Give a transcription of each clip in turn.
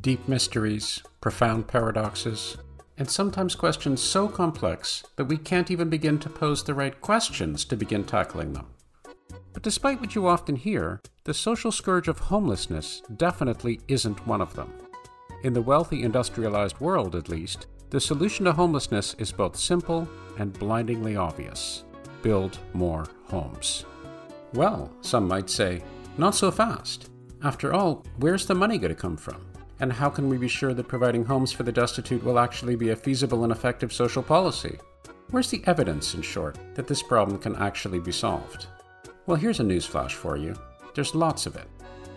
deep mysteries, profound paradoxes, and sometimes questions so complex that we can't even begin to pose the right questions to begin tackling them. But despite what you often hear, the social scourge of homelessness definitely isn't one of them. In the wealthy industrialized world, at least, the solution to homelessness is both simple and blindingly obvious build more homes. Well, some might say, not so fast. After all, where's the money going to come from? And how can we be sure that providing homes for the destitute will actually be a feasible and effective social policy? Where's the evidence, in short, that this problem can actually be solved? Well, here's a newsflash for you. There's lots of it.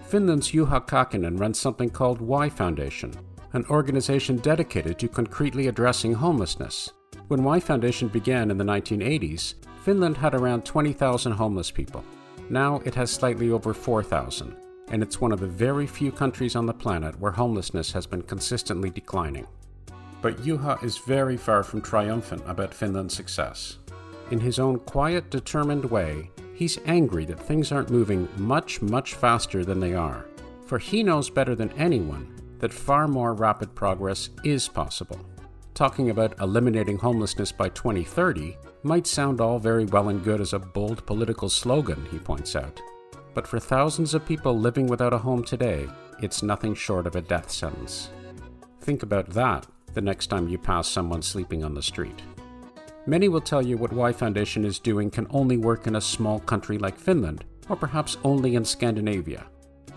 Finland's Juha Kaakinen runs something called Y Foundation, an organization dedicated to concretely addressing homelessness. When Y Foundation began in the 1980s, Finland had around 20,000 homeless people. Now it has slightly over 4,000, and it's one of the very few countries on the planet where homelessness has been consistently declining. But Juha is very far from triumphant about Finland's success. In his own quiet, determined way, he's angry that things aren't moving much, much faster than they are. For he knows better than anyone that far more rapid progress is possible. Talking about eliminating homelessness by 2030 might sound all very well and good as a bold political slogan, he points out. But for thousands of people living without a home today, it's nothing short of a death sentence. Think about that the next time you pass someone sleeping on the street. Many will tell you what Y Foundation is doing can only work in a small country like Finland, or perhaps only in Scandinavia.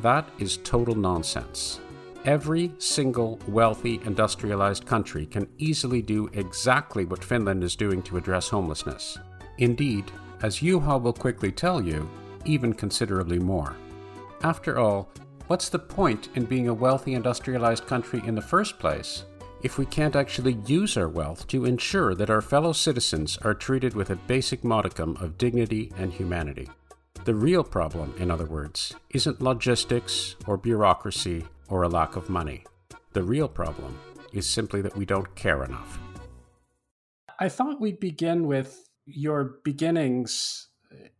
That is total nonsense. Every single wealthy industrialized country can easily do exactly what Finland is doing to address homelessness. Indeed, as Juha will quickly tell you, even considerably more. After all, what's the point in being a wealthy industrialized country in the first place if we can't actually use our wealth to ensure that our fellow citizens are treated with a basic modicum of dignity and humanity? The real problem, in other words, isn't logistics or bureaucracy or a lack of money. The real problem is simply that we don't care enough. I thought we'd begin with your beginnings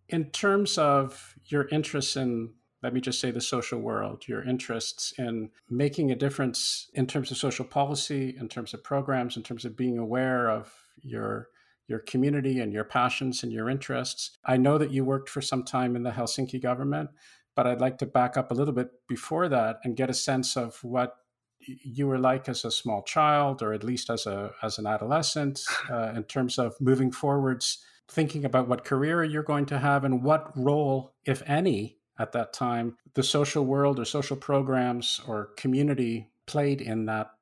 in terms of your interests in let me just say the social world, your interests in making a difference in terms of social policy, in terms of programs, in terms of being aware of your your community and your passions and your interests. I know that you worked for some time in the Helsinki government, but I'd like to back up a little bit before that and get a sense of what you were like as a small child, or at least as a as an adolescent, uh, in terms of moving forwards, thinking about what career you're going to have and what role, if any, at that time, the social world or social programs or community played in that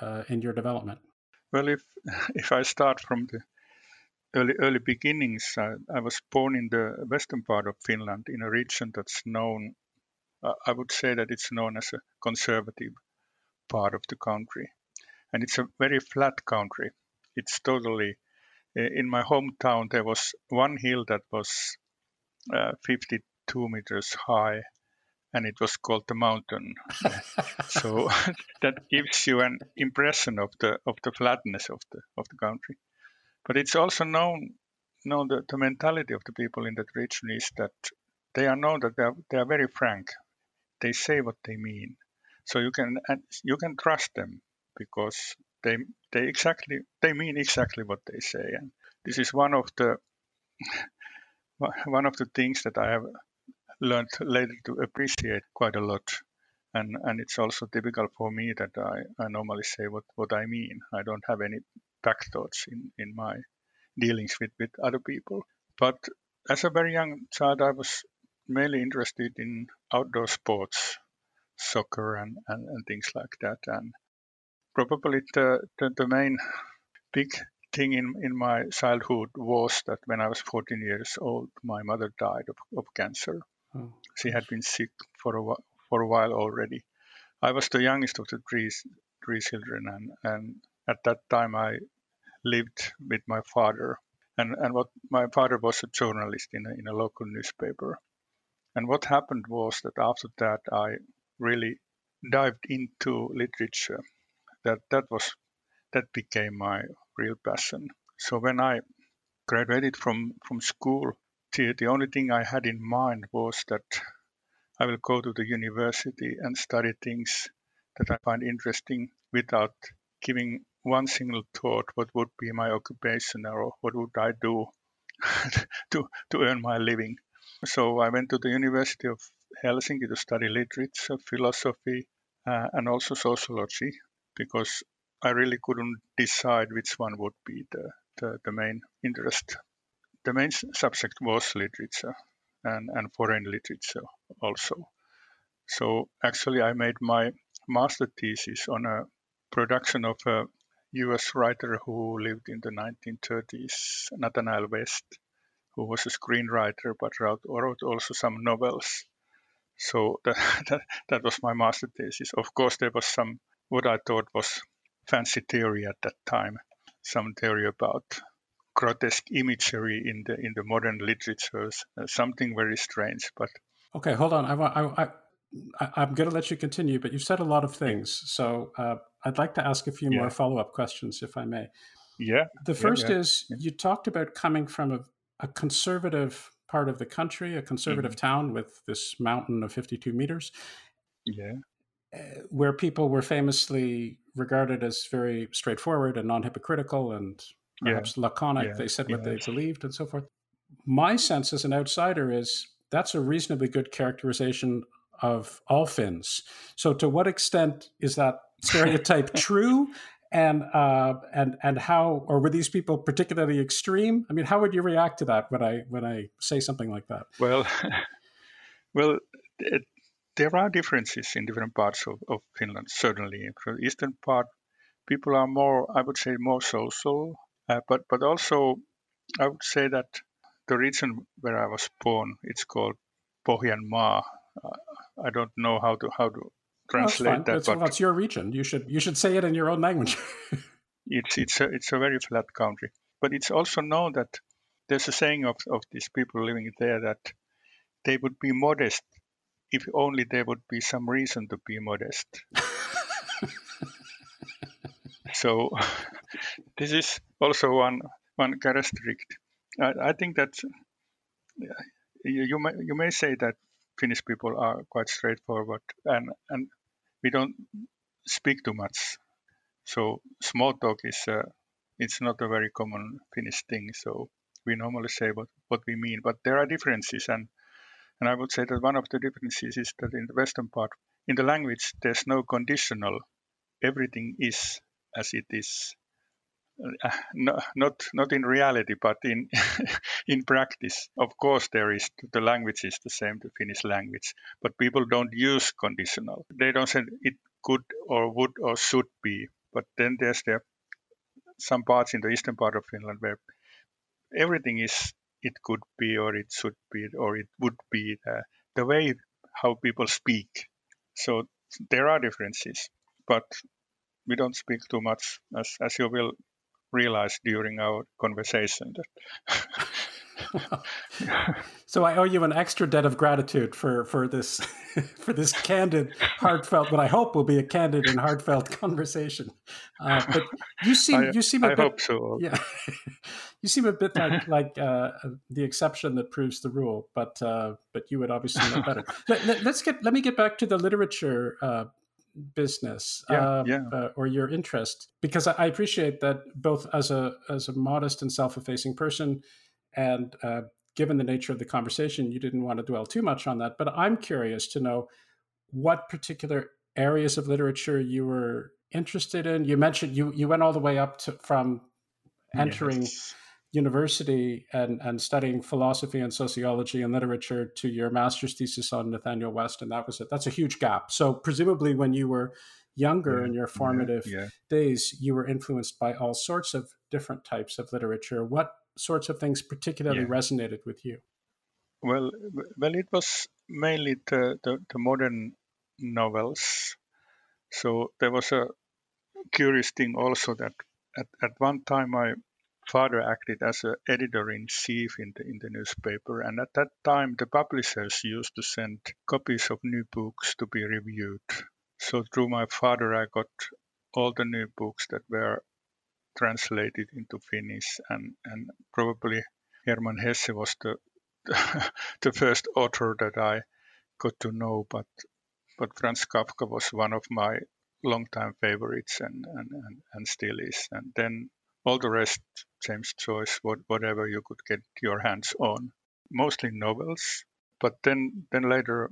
uh, in your development. Well, if if I start from the early early beginnings, I, I was born in the western part of Finland in a region that's known. Uh, I would say that it's known as a conservative part of the country, and it's a very flat country. It's totally in my hometown. There was one hill that was uh, 52 meters high, and it was called the mountain. so that gives you an impression of the of the flatness of the of the country. But it's also known, known the, the mentality of the people in that region is that they are known that they are, they are very frank. They say what they mean, so you can you can trust them because they they exactly they mean exactly what they say, and this is one of the one of the things that I have learned later to appreciate quite a lot. And, and it's also typical for me that I, I normally say what, what I mean. I don't have any back thoughts in, in my dealings with, with other people. But as a very young child, I was mainly interested in outdoor sports, soccer and, and, and things like that. And probably the, the, the main big thing in, in my childhood was that when I was 14 years old, my mother died of, of cancer. Oh. She had been sick for a, for a while already. I was the youngest of the three, three children, and, and at that time I lived with my father. And, and what my father was a journalist in a, in a local newspaper. And what happened was that after that, I really dived into literature. That that was that became my real passion. So when I graduated from from school, the, the only thing I had in mind was that I will go to the university and study things that I find interesting without giving one single thought what would be my occupation or what would I do to, to earn my living. So I went to the University of Helsinki to study literature, philosophy, uh, and also sociology because I really couldn't decide which one would be the, the, the main interest. The main subject was literature and, and foreign literature also. So actually, I made my master thesis on a production of a US writer who lived in the 1930s, Nathanael West, who was a screenwriter but wrote, also some novels. So that, that, that was my master thesis. Of course, there was some what I thought was fancy theory at that time, some theory about grotesque imagery in the in the modern literatures, uh, something very strange. But okay, hold on. I I, I am going to let you continue, but you've said a lot of things, so uh, I'd like to ask a few yeah. more follow up questions, if I may. Yeah. The first yeah, yeah. is you talked about coming from a, a conservative part of the country, a conservative mm-hmm. town with this mountain of 52 meters. Yeah. Where people were famously regarded as very straightforward and non-hypocritical and perhaps yeah. laconic. Yeah. They said what they believed and so forth. My sense as an outsider is that's a reasonably good characterization of all Finns. So, to what extent is that stereotype true? And uh, and and how, or were these people particularly extreme? I mean, how would you react to that when I when I say something like that? Well, well, it, there are differences in different parts of, of Finland, certainly. For the eastern part, people are more, I would say, more social, uh, but, but also I would say that the region where I was born, it's called Pohjanmaa. Uh, I don't know how to how to translate that. but that's your region. You should you should say it in your own language. it's it's a it's a very flat country, but it's also known that there's a saying of, of these people living there that they would be modest if only there would be some reason to be modest. so this is also one one characteristic. I, I think that you, you may you may say that Finnish people are quite straightforward and and we don't speak too much. So small talk is uh, it's not a very common Finnish thing. So we normally say what, what we mean, but there are differences and and I would say that one of the differences is that in the Western part, in the language, there's no conditional. Everything is as it is. Uh, no, not not in reality, but in in practice. Of course, there is the language is the same, the Finnish language, but people don't use conditional. They don't say it could or would or should be. But then there's there some parts in the eastern part of Finland where everything is it could be or it should be or it would be uh, the way how people speak. So there are differences, but we don't speak too much, as, as you will realize during our conversation. so I owe you an extra debt of gratitude for for this for this candid, heartfelt, what I hope will be a candid and heartfelt conversation. Uh, but you seem I, you seem a I bit, hope so. Yeah, you seem a bit like like uh, the exception that proves the rule. But uh, but you would obviously know better. let, us get let me get back to the literature uh, business yeah, um, yeah. Uh, or your interest because I appreciate that both as a as a modest and self-effacing person and uh, given the nature of the conversation, you didn't want to dwell too much on that. But I'm curious to know what particular areas of literature you were interested in. You mentioned you you went all the way up to from entering yes. university and and studying philosophy and sociology and literature to your master's thesis on Nathanael West, and that was it. That's a huge gap. So presumably, when you were younger yeah, in your formative yeah, yeah. days, you were influenced by all sorts of different types of literature. What sorts of things particularly yeah. resonated with you? Well, well, it was mainly the, the, the, modern novels. So there was a curious thing also that at, at one time my father acted as an editor in chief in the in the newspaper, and at that time the publishers used to send copies of new books to be reviewed. So through my father, I got all the new books that were translated into Finnish, and, and probably Hermann Hesse was the the first author that I got to know, but but Franz Kafka was one of my longtime favorites and, and, and, and still is. And then all the rest, James Joyce, what, whatever you could get your hands on, mostly novels. But then then later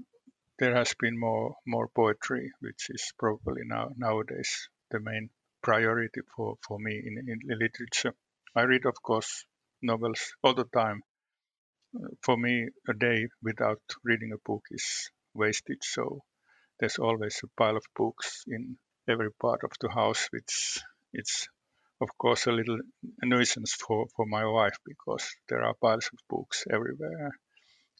there has been more more poetry, which is probably now nowadays the main priority for, for me in, in literature. I read, of course, novels all the time. For me, a day without reading a book is wasted. So there's always a pile of books in every part of the house, which it's of course a little nuisance for, for my wife because there are piles of books everywhere.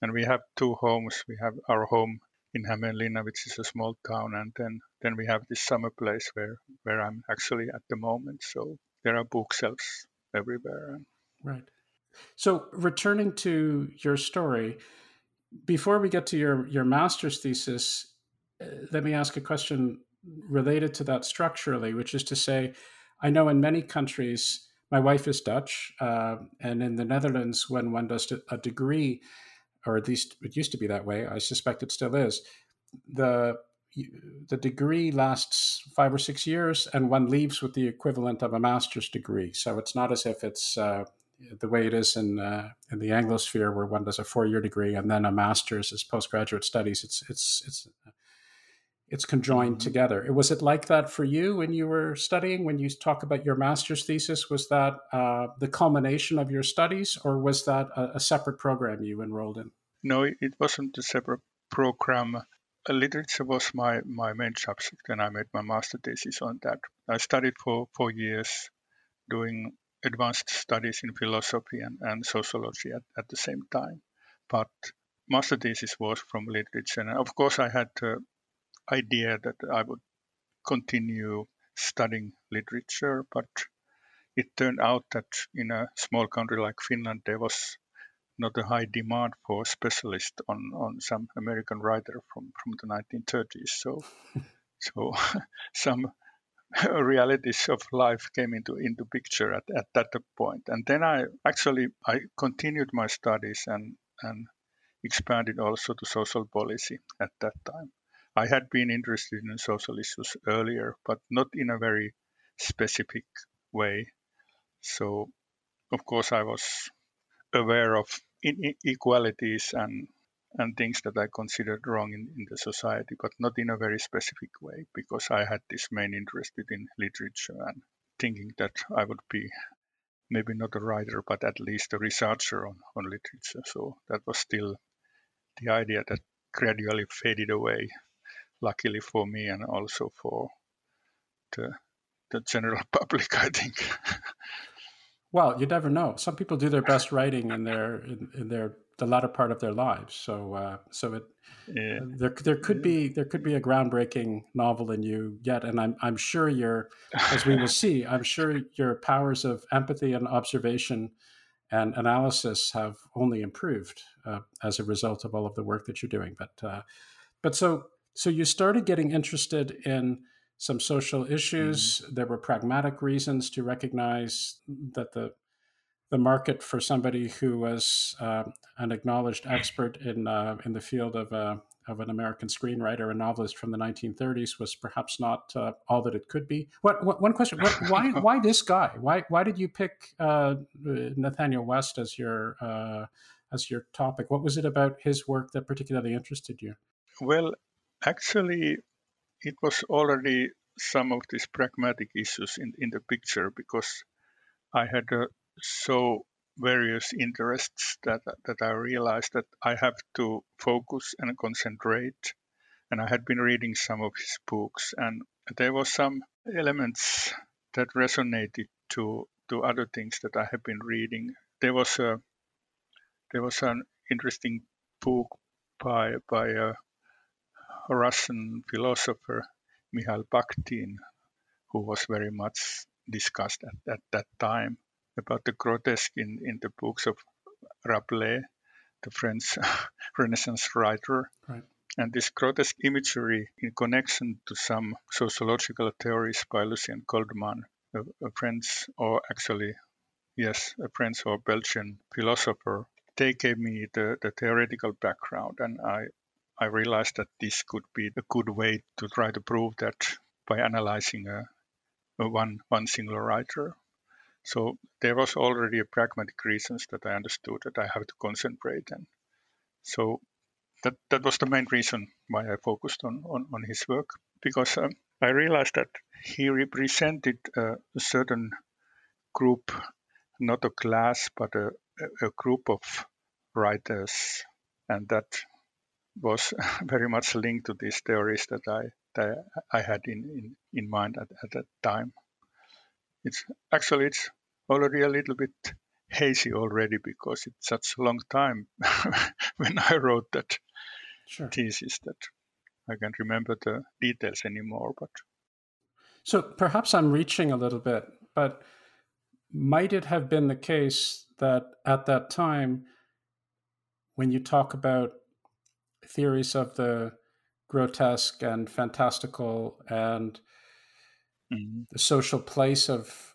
And we have two homes. We have our home in Hämeenlinna, which is a small town, and then then we have this summer place where where I'm actually at the moment. So there are bookshelves everywhere. Right. So returning to your story, before we get to your your master's thesis, uh, let me ask a question related to that structurally, which is to say, I know in many countries, my wife is Dutch, uh, and in the Netherlands, when one does a degree or at least it used to be that way. I suspect it still is. The the degree lasts five or six years, and one leaves with the equivalent of a master's degree. So it's not as if it's uh, the way it is in uh, in the Anglosphere, where one does a four year degree and then a master's as postgraduate studies. It's it's it's it's conjoined mm-hmm. together. Was it like that for you when you were studying? When you talk about your master's thesis, was that uh, the culmination of your studies, or was that a, a, separate program you enrolled in? No, it wasn't a separate program. Uh, literature was my, my main subject, and I made my master thesis on that. I studied for four years, doing advanced studies in philosophy and, and sociology at, at the same time. But master thesis was from literature, and of course, I had to idea that I would continue studying literature, but it turned out that in a small country like Finland, there was not a high demand for specialists on, on some American writer from, from the 1930s. So, so some realities of life came into into picture at, at that point. And then I actually I continued my studies and and expanded also to social policy at that time. I had been interested in social issues earlier, but not in a very specific way. So, of course, I was aware of inequalities and and things that I considered wrong in, in the society, but not in a very specific way, because I had this main interest in literature and thinking that I would be maybe not a writer, but at least a researcher on, on literature. So that was still the idea that gradually faded away luckily for me and also for the the general public, I think. Well, you never know. Some people do their best writing in their in, in their the latter part of their lives. So uh, so it yeah. there there could be there could be a groundbreaking novel in you yet, and I'm I'm sure your as we will see, I'm sure your powers of empathy and observation and analysis have only improved uh, as a result of all of the work that you're doing. But uh, but so so you started getting interested in some social issues. Mm-hmm. There were pragmatic reasons to recognize that the the market for somebody who was uh, an acknowledged expert in uh, in the field of uh, of an American screenwriter and novelist from the 1930s was perhaps not uh, all that it could be. What, what one question? What, why why this guy? Why why did you pick uh, Nathanael West as your uh, as your topic? What was it about his work that particularly interested you? Well, actually, it was already some of these pragmatic issues in, in the picture because I had uh, so various interests that that I realized that I have to focus and concentrate. And I had been reading some of his books, and there were some elements that resonated to to other things that I have been reading. There was a there was an interesting book by by a Russian philosopher Mikhail Bakhtin, who was very much discussed at, at that time about the grotesque in, in the books of Rabelais, the French Renaissance writer. Right. And this grotesque imagery in connection to some sociological theories by Lucien Goldmann, a, a French, or actually, yes, a French or Belgian philosopher, they gave me the, the theoretical background. And I, I realized that this could be a good way to try to prove that by analyzing a, a one, one single writer. So there was already a pragmatic reasons that I understood that I have to concentrate and so that that was the main reason why I focused on on, on his work because um, I realized that he represented a certain group, not a class but a, a group of writers, and that was very much linked to these theories that I that I had in, in, in mind at, at that time. It's actually it's already a little bit hazy already because it's such a long time when I wrote that sure. thesis that I can't remember the details anymore. But so perhaps I'm reaching a little bit, but might it have been the case that at that time, when you talk about theories of the grotesque and fantastical and mm-hmm. the social place of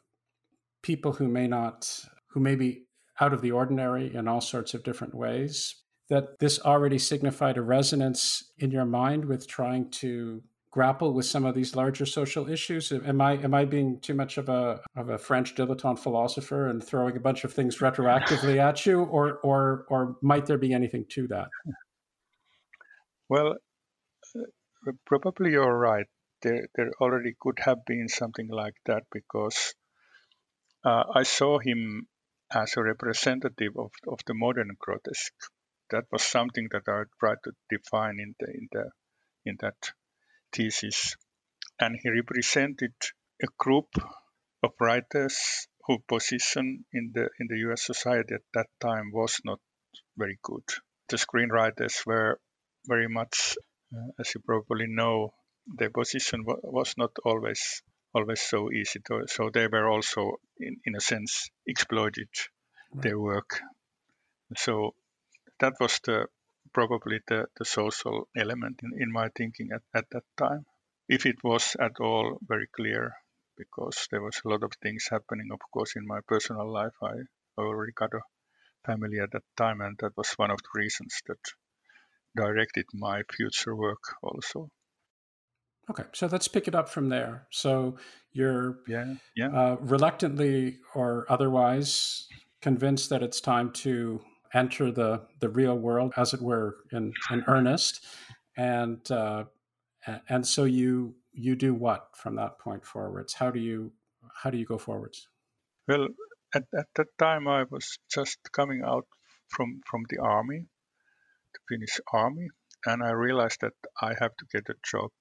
people who may not, who may be out of the ordinary in all sorts of different ways, that this already signified a resonance in your mind with trying to grapple with some of these larger social issues? Am I am I being too much of a of a French dilettante philosopher and throwing a bunch of things retroactively at you, or or or might there be anything to that? Well, uh, probably you're right. There, there already could have been something like that because uh, I saw him as a representative of, of the modern grotesque. That was something that I tried to define in the in the in that thesis, and he represented a group of writers whose position in the in the U.S. society at that time was not very good. The screenwriters were very much, uh, as you probably know, their position was not always always so easy. To, so they were also, in, in a sense, exploited right. their work. So that was the probably the, the social element in, in my thinking at, at that time. If it was at all very clear, because there was a lot of things happening, of course, in my personal life. I already got a family at that time, and that was one of the reasons that directed my future work also. Okay, so let's pick it up from there. So you're yeah, yeah. Uh, reluctantly or otherwise convinced that it's time to enter the the real world, as it were, in in earnest, and uh, and so you you do what from that point forwards? How do you how do you go forwards? Well, at, at that time I was just coming out from from the army, Finnish army, and I realized that I have to get a job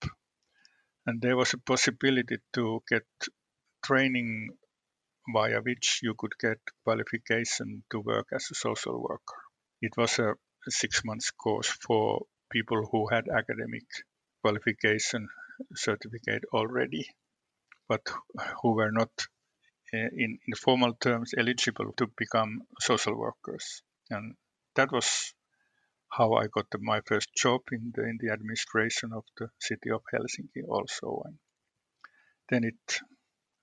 and there was a possibility to get training via which you could get qualification to work as a social worker. It was a six months course for people who had academic qualification certificate already, but who were not uh, in, in formal terms eligible to become social workers. And that was how I got my first job in the in the administration of the city of Helsinki also and then it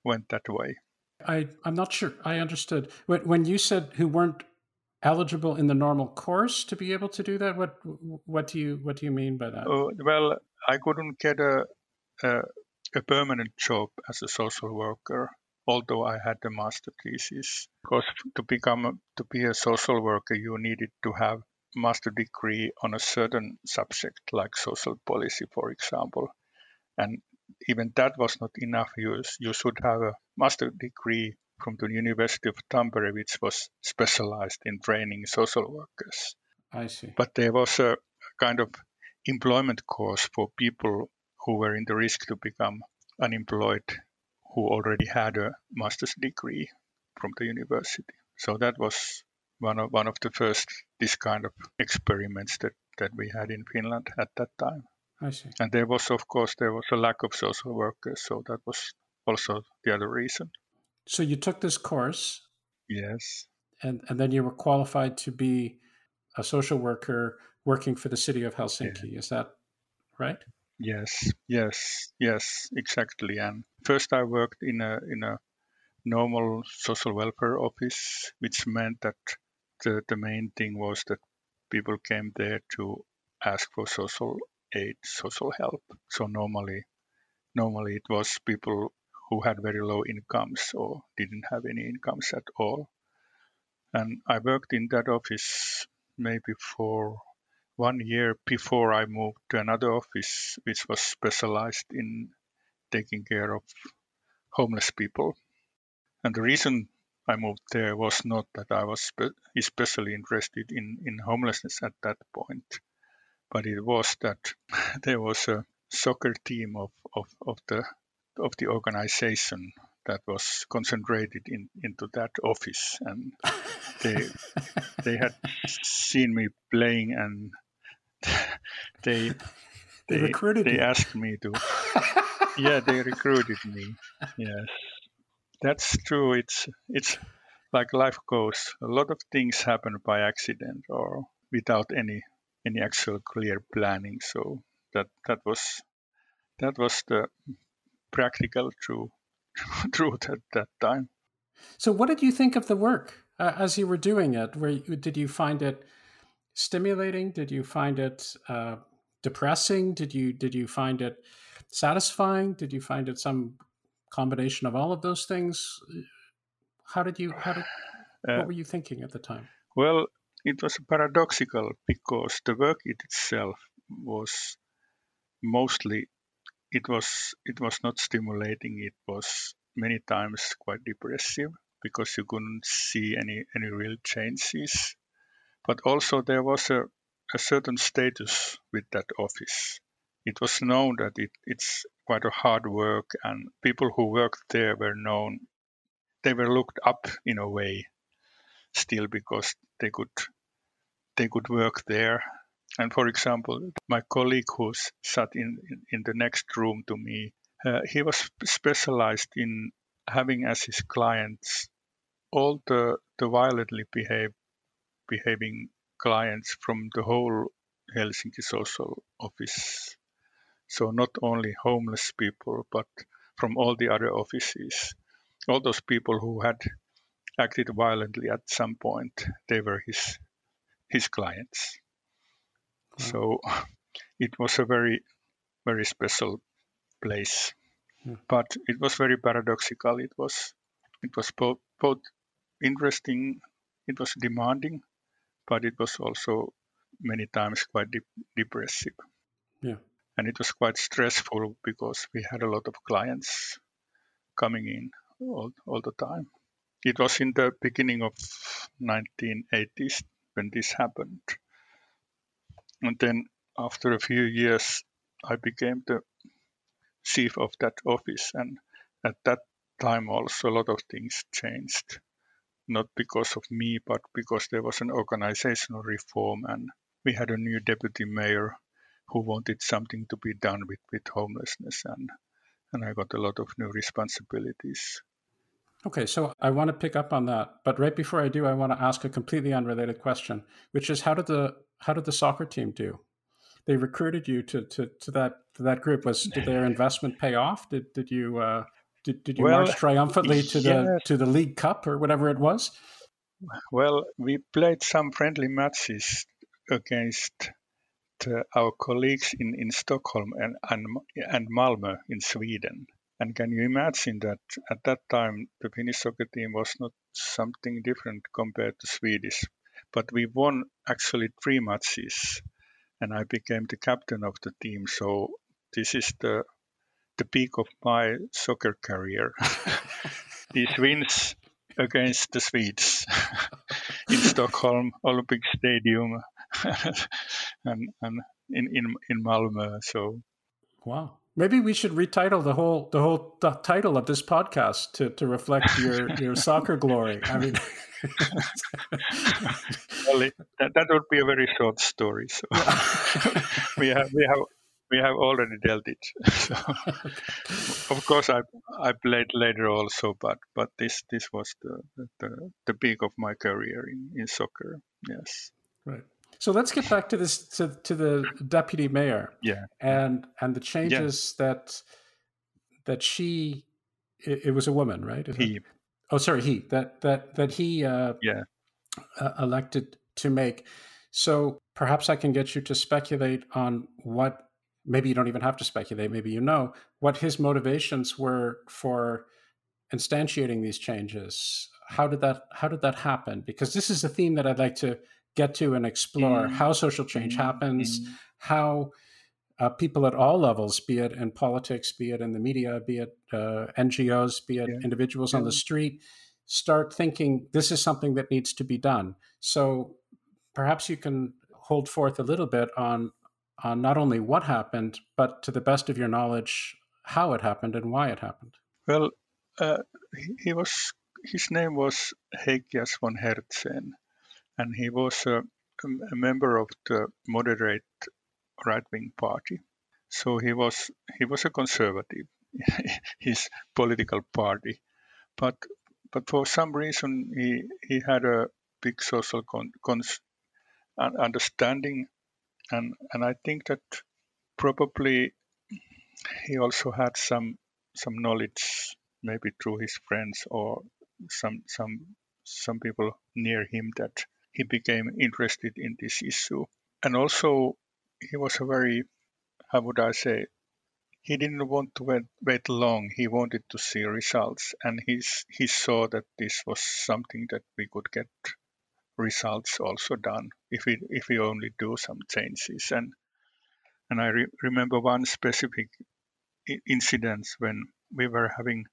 went that way. I, I'm not sure I understood. When, when you said who weren't eligible in the normal course to be able to do that, what what do you what do you mean by that? Uh, well, I couldn't get a, a, a permanent job as a social worker, although I had a master thesis. Because to become to be a social worker, you needed to have master degree on a certain subject, like social policy, for example. And even that was not enough. You, you should have a master degree from the University of Tampere, which was specialized in training social workers. I see. But there was a kind of employment course for people who were in the risk to become unemployed, who already had a master's degree from the university. So that was one of one of the first this kind of experiments that, that we had in Finland at that time. I see. And there was, of course, there was a lack of social workers, so that was also the other reason. So you took this course. Yes. And and then you were qualified to be a social worker working for the city of Helsinki. Yeah. Is that right? Yes, yes, yes, exactly. And first I worked in a in a normal social welfare office, which meant that the, the main thing was that people came there to ask for social aid, social help. So normally, normally it was people who had very low incomes or didn't have any incomes at all. And I worked in that office maybe for one year before I moved to another office, which was specialized in taking care of homeless people. And the reason I moved there was not that I was especially interested in, in homelessness at that point, but it was that there was a soccer team of, of, of the of the organization that was concentrated in, into that office and they they had seen me playing and they they, they recruited they you. asked me to yeah they recruited me yes that's true it's it's like life goes a lot of things happen by accident or without any any actual clear planning. So that that was that was the practical true truth at that time. So what did you think of the work uh, as you were doing it? Where did you find it stimulating? Did you find it uh, depressing? Did you did you find it satisfying? Did you find it some combination of all of those things? How did you how did uh, what were you thinking at the time? Well, it was paradoxical because the work itself was mostly it was it was not stimulating it was many times quite depressive because you couldn't see any any real changes but also there was a, a certain status with that office it was known that it, it's quite a hard work and people who worked there were known they were looked up in a way still because they could they could work there. And for example, my colleague who sat in, in the next room to me, uh, he was specialized in having as his clients all the, the violently behave, behaving clients from the whole Helsinki social office. So not only homeless people, but from all the other offices. All those people who had acted violently at some point, they were his his clients. Mm. So it was a very, very special place. Mm. But it was very paradoxical. It was, it was both, both interesting, it was demanding, but it was also many times quite de- depressive. Yeah. And it was quite stressful because we had a lot of clients coming in all, all the time. It was in the beginning of 1980s when this happened. And then after a few years, I became the chief of that office. And at that time also a lot of things changed not because of me but because there was an organizational reform and we had a new deputy mayor who wanted something to be done with, with homelessness and and I got a lot of new responsibilities. Okay, so I want to pick up on that, but right before I do, I want to ask a completely unrelated question, which is how did the how did the soccer team do? They recruited you to to, to that to that group. Was did their investment pay off? Did did you uh, did, did you well, march triumphantly to yes. the to the League Cup or whatever it was? Well, we played some friendly matches against Uh, our colleagues in, in Stockholm and, and, and Malmö in Sweden. And can you imagine that at that time the Finnish soccer team was not something different compared to Swedish, but we won actually three matches, and I became the captain of the team. So this is the the peak of my soccer career. These wins against the Swedes in Stockholm Olympic Stadium and, and in, in in Malmö. So, wow. Maybe we should retitle the whole the whole the title of this podcast to, to reflect your, your soccer glory. I mean, well, that, that would be a very short story. So we have we have we have already dealt it. so, of course, I I played later also, but but this this was the the, the peak of my career in, in soccer. Yes. Right. So let's get back to this to, to the deputy mayor. Yeah. And and the changes yeah. that that she it, it, was a woman, right? Is he. It? Oh, sorry, he that that that he uh, yeah uh, elected to make. So perhaps I can get you to speculate on what. Maybe you don't even have to speculate. Maybe you know what his motivations were for instantiating these changes. How did that How did that happen? Because this is a theme that I'd like to get to and explore mm-hmm. how social change happens, mm-hmm. how uh, people at all levels, be it in politics, be it in the media, be it uh, NGOs, be it yeah. individuals yeah. on the street, start thinking this is something that needs to be done. So perhaps you can hold forth a little bit on on not only what happened, but to the best of your knowledge, how it happened and why it happened. Well, uh, he was his name was Heikias von Hertzen, and he was a, a member of the moderate right-wing party. So he was he was a conservative, his political party, but but for some reason he he had a big social con, cons, understanding, and and I think that probably he also had some some knowledge maybe through his friends or some some some people near him that he became interested in this issue. And also, he was a very, how would I say, he didn't want to wait, wait long. He wanted to see results, and he's, he saw that this was something that we could get results also done if we if we only do some changes. And and I re- remember one specific incident when we were having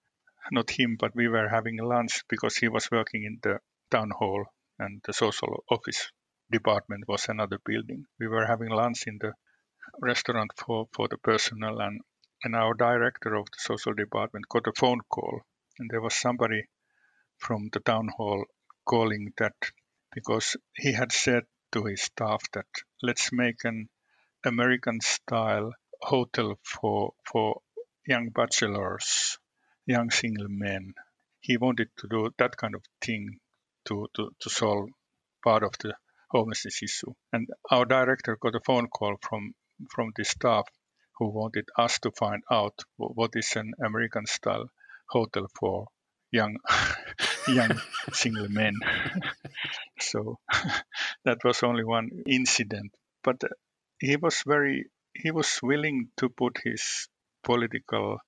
not him, but we were having lunch because he was working in the town hall and the social office department was another building. We were having lunch in the restaurant for, for the personnel, and, and our director of the social department got a phone call, and there was somebody from the town hall calling that because he had said to his staff that let's make an American style hotel for for young bachelors, young single men. He wanted to do that kind of thing to, to, to solve part of the homelessness issue. And our director got a phone call from, from the staff who wanted us to find out what is an American style hotel for young young single men. so that was only one incident, but uh, he was very he was willing to put his political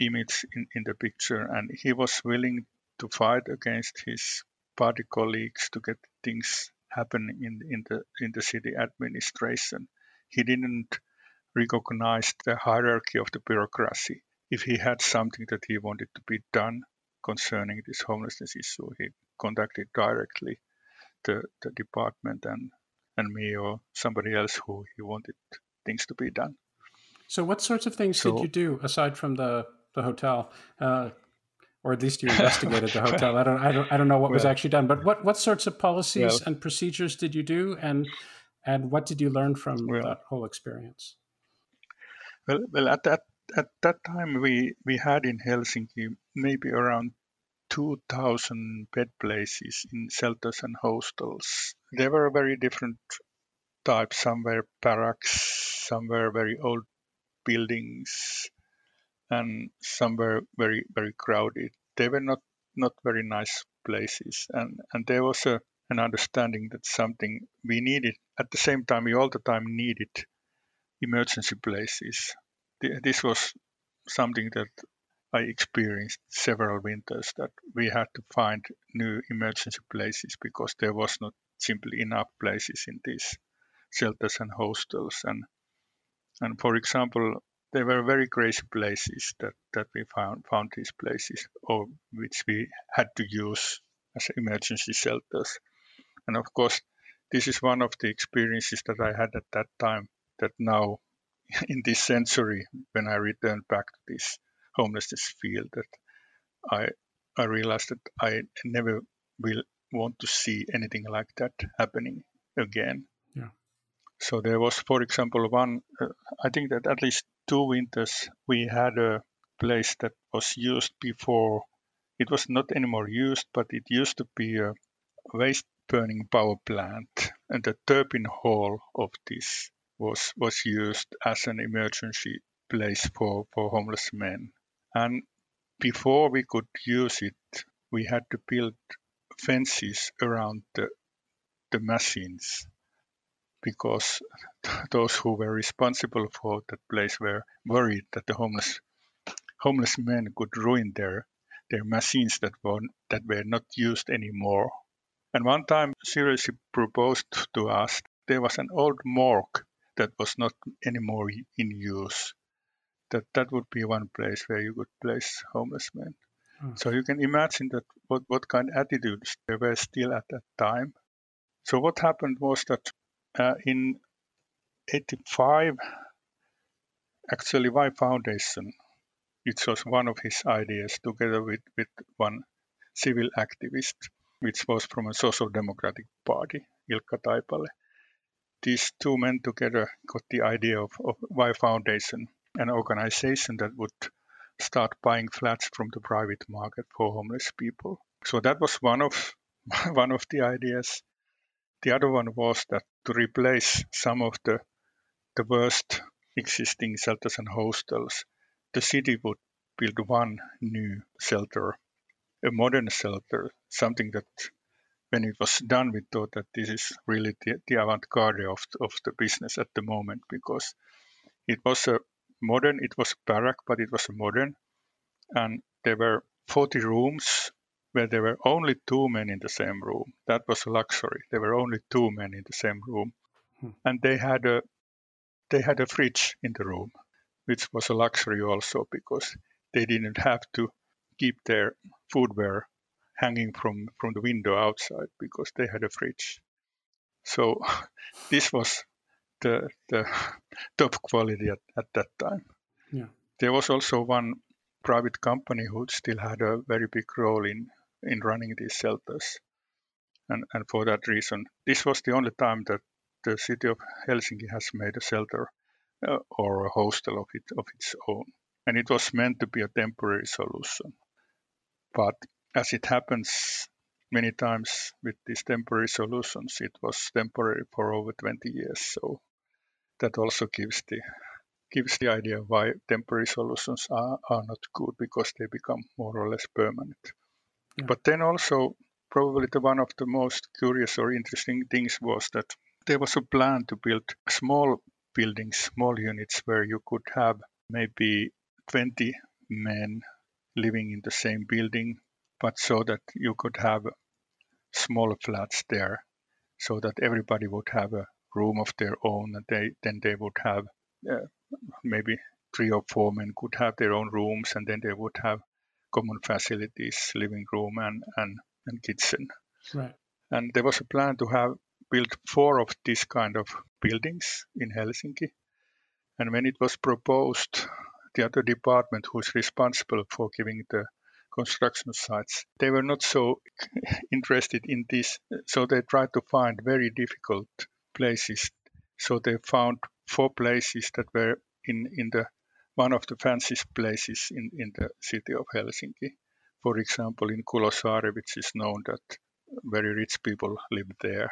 image in, in the picture and he was willing to fight against his party colleagues to get things happen in, in the in the city administration. He didn't recognize the hierarchy of the bureaucracy. If he had something that he wanted to be done concerning this homelessness issue, he contacted directly the, the department and, and me or somebody else who he wanted things to be done. So, what sorts of things so, did you do aside from the, the hotel? Uh, or at least you investigated the hotel. I don't, I don't, I don't know what well, was actually done. But what, what sorts of policies well, and procedures did you do, and and what did you learn from well, that whole experience? Well, well, at that at that time we we had in Helsinki maybe around 2,000 bed places in shelters and hostels. There were very different types. Some were barracks, some were very old buildings, and some were very very crowded. They were not not very nice places, and and there was a an understanding that something we needed at the same time we all the time needed emergency places. This was something that I experienced several winters that we had to find new emergency places because there was not simply enough places in these shelters and hostels and and for example there were very crazy places that, that we found found these places or which we had to use as emergency shelters and of course this is one of the experiences that I had at that time that now in this century when I returned back to this homelessness field that I I realized that I never will want to see anything like that happening again. Yeah. So there was, for example, one. Uh, I think that at least two winters we had a place that was used before. It was not anymore used, but it used to be a waste burning power plant, and the turbine hall of this was was used as an emergency place for, for homeless men. And before we could use it, we had to build fences around the, the machines because those who were responsible for that place were worried that the homeless homeless men could ruin their their machines that were that were not used anymore. And one time seriously proposed to us there was an old morgue that was not anymore in use that that would be one place where you could place homeless men. Hmm. So you can imagine that what, what kind of attitudes there were still at that time. So what happened was that uh, in 85, actually Y Foundation, it was one of his ideas together with, with one civil activist, which was from a social democratic party, Ilkka Taipale. These two men together got the idea of, of Y Foundation an organization that would start buying flats from the private market for homeless people. So that was one of one of the ideas. The other one was that to replace some of the the worst existing shelters and hostels, the city would build one new shelter, a modern shelter, something that when it was done, we thought that this is really the, the avant-garde of, of the business at the moment because it was a modern. It was a barrack, but it was a modern. And there were 40 rooms where there were only two men in the same room. That was a luxury. There were only two men in the same room. Hmm. And they had a they had a fridge in the room, which was a luxury also because they didn't have to keep their foodware hanging from, from the window outside because they had a fridge. So this was the, the top quality at, at that time. Yeah. There was also one private company who still had a very big role in, in running these shelters. And, and for that reason, this was the only time that the city of Helsinki has made a shelter uh, or a hostel of, it, of its own. And it was meant to be a temporary solution. But as it happens many times with these temporary solutions, it was temporary for over 20 years. So that also gives the gives the idea why temporary solutions are, are not good because they become more or less permanent. But then also probably the one of the most curious or interesting things was that there was a plan to build small buildings, small units where you could have maybe 20 men living in the same building, but so that you could have small flats there so that everybody would have a room of their own, and they then they would have uh, maybe three or four men could have their own rooms, and then they would have common facilities, living room and and, and kitchen. Right. And there was a plan to have built four of these kind of buildings in Helsinki. And when it was proposed, the other department who's responsible for giving the construction sites. They were not so interested in this, so they tried to find very difficult places. So they found four places that were in, in the one of the fanciest places in, in the city of Helsinki. For example, in Kulosaari, which is known that very rich people live there.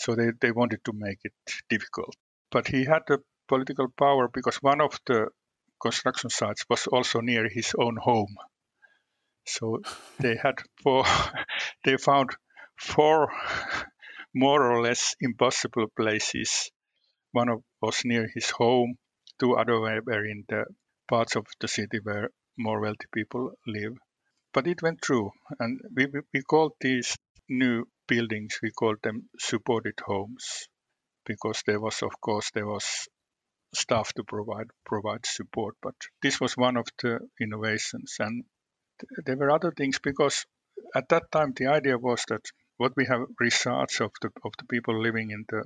So they, they wanted to make it difficult. But he had the political power because one of the construction sites was also near his own home. So they had four, they found four more or less impossible places. One of, was near his home, two other were in the parts of the city where more wealthy people live. But it went through, and we, we called these new buildings, we called them supported homes, because there was, of course, there was staff to provide provide support. But this was one of the innovations, and there were other things because at that time the idea was that what we have research of the of the people living in the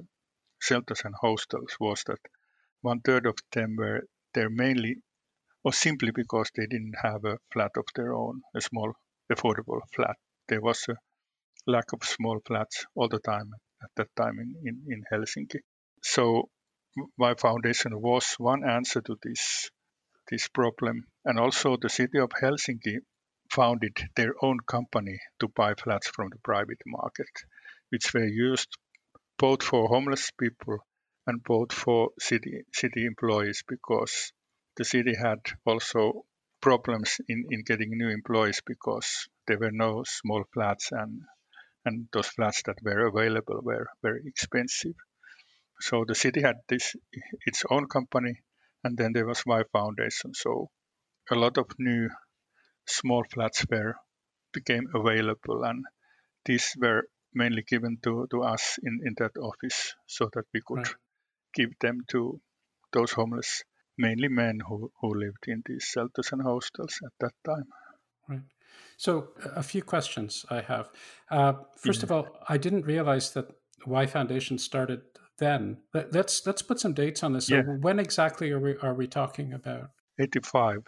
shelters and hostels was that one third of them were there mainly or simply because they didn't have a flat of their own, a small affordable flat. There was a lack of small flats all the time at that time in, in, in Helsinki. So Y Foundation was one answer to this this problem. And also the city of Helsinki founded their own company to buy flats from the private market, which were used both for homeless people and both for city city employees because the city had also problems in, in getting new employees because there were no small flats and and those flats that were available were very expensive. So the city had this its own company, and then there was Y Foundation. So a lot of new small flats were became available, and these were mainly given to, to us in, in that office so that we could right. Give them to those homeless, mainly men who, who lived in these shelters and hostels at that time. Right. So, a few questions I have. Uh, first yeah. of all, I didn't realize that Y Foundation started then. Let's let's put some dates on this. So yeah. when exactly are we are we talking about? 85.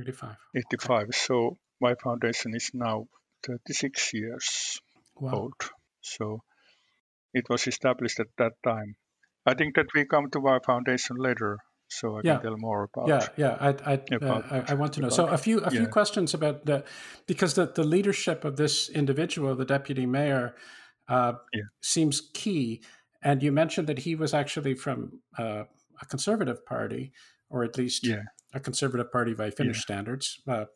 85. 85. Okay. So Y Foundation is now 36 years wow. old. So it was established at that time. I think that we come to our Foundation later so I yeah. can tell more about. Yeah, yeah, I, I, uh, I, I, want to know. So a few, a few yeah. questions about the, because the, the leadership of this individual, the deputy mayor, uh, yeah. seems key. And you mentioned that he was actually from uh, a conservative party, or at least a conservative party by Finnish standards. Uh,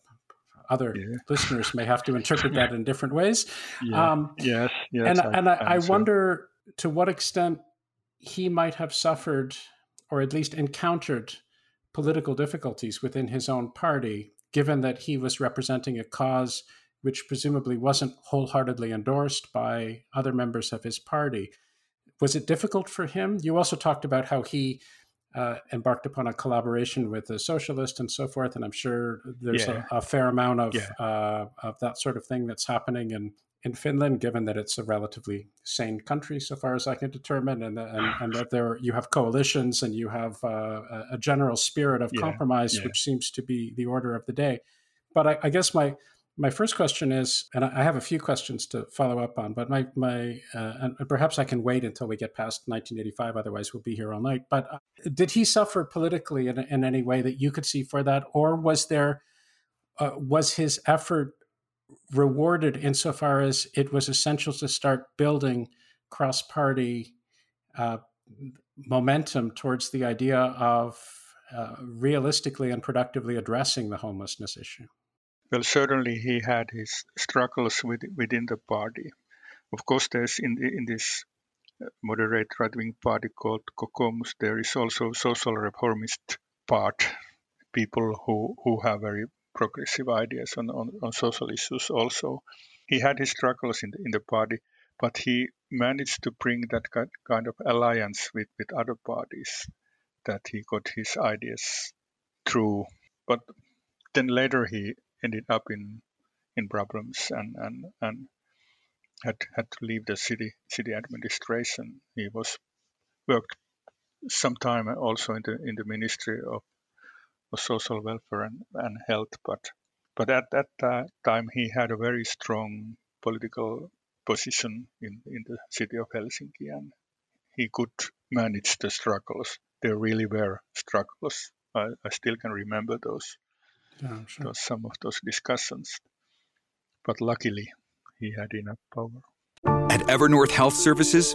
other listeners may have to interpret that in different ways. Um, yes, yes. And, and I, I wonder to what extent he might have suffered or at least encountered political difficulties within his own party, given that he was representing a cause which presumably wasn't wholeheartedly endorsed by other members of his party. Was it difficult for him? You also talked about how he uh, embarked upon a collaboration with a socialist and so forth, and I'm sure there's yeah. a, a, fair amount of yeah. uh, of that sort of thing that's happening in in Finland, given that it's a relatively sane country, so far as I can determine, and and, and that there you have coalitions and you have uh, a general spirit of yeah, compromise, yeah. which seems to be the order of the day. But I, I, guess my my first question is, and I have a few questions to follow up on, but my my uh, and perhaps I can wait until we get past 1985, otherwise we'll be here all night. But uh, did he suffer politically in, in any way that you could see for that, or was there uh, was his effort rewarded insofar as it was essential to start building cross party uh, momentum towards the idea of uh, realistically and productively addressing the homelessness issue? Well, certainly he had his struggles with, within the party. Of course, there's in, in this uh, moderate right wing party called Kokoomus, there is also social reformist part, people who, who have very progressive ideas on, on, on social issues also. He had his struggles in the, in the party, but he managed to bring that kind of alliance with, with other parties that he got his ideas through. But then later he ended up in in problems and, and, and had had to leave the city city administration. He was worked some time also in the in the ministry of social welfare and, and health, but But at that time, he had a very strong political position in, in the city of Helsinki and he could manage the struggles. There really were struggles. I, I still can remember those, yeah, sure. those, some of those discussions. But luckily, he had enough power. At Evernorth Health Services,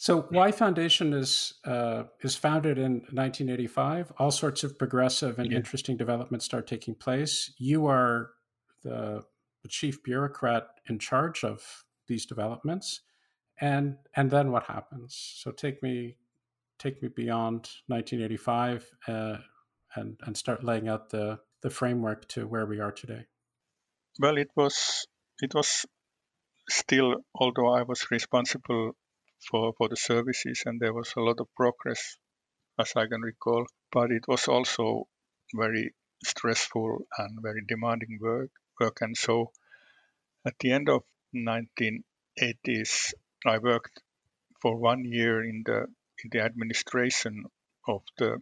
So, Y Foundation is uh, is founded in 1985. All sorts of progressive and yeah. interesting developments start taking place. You are the, the chief bureaucrat in charge of these developments, and and then what happens? So, take me take me beyond 1985 uh, and and start laying out the the framework to where we are today. Well, it was it was still, although I was responsible for, for the services and there was a lot of progress, as I can recall, but it was also very stressful and very demanding work. work. And so at the end of 1980s, I worked for one year in the in the administration of the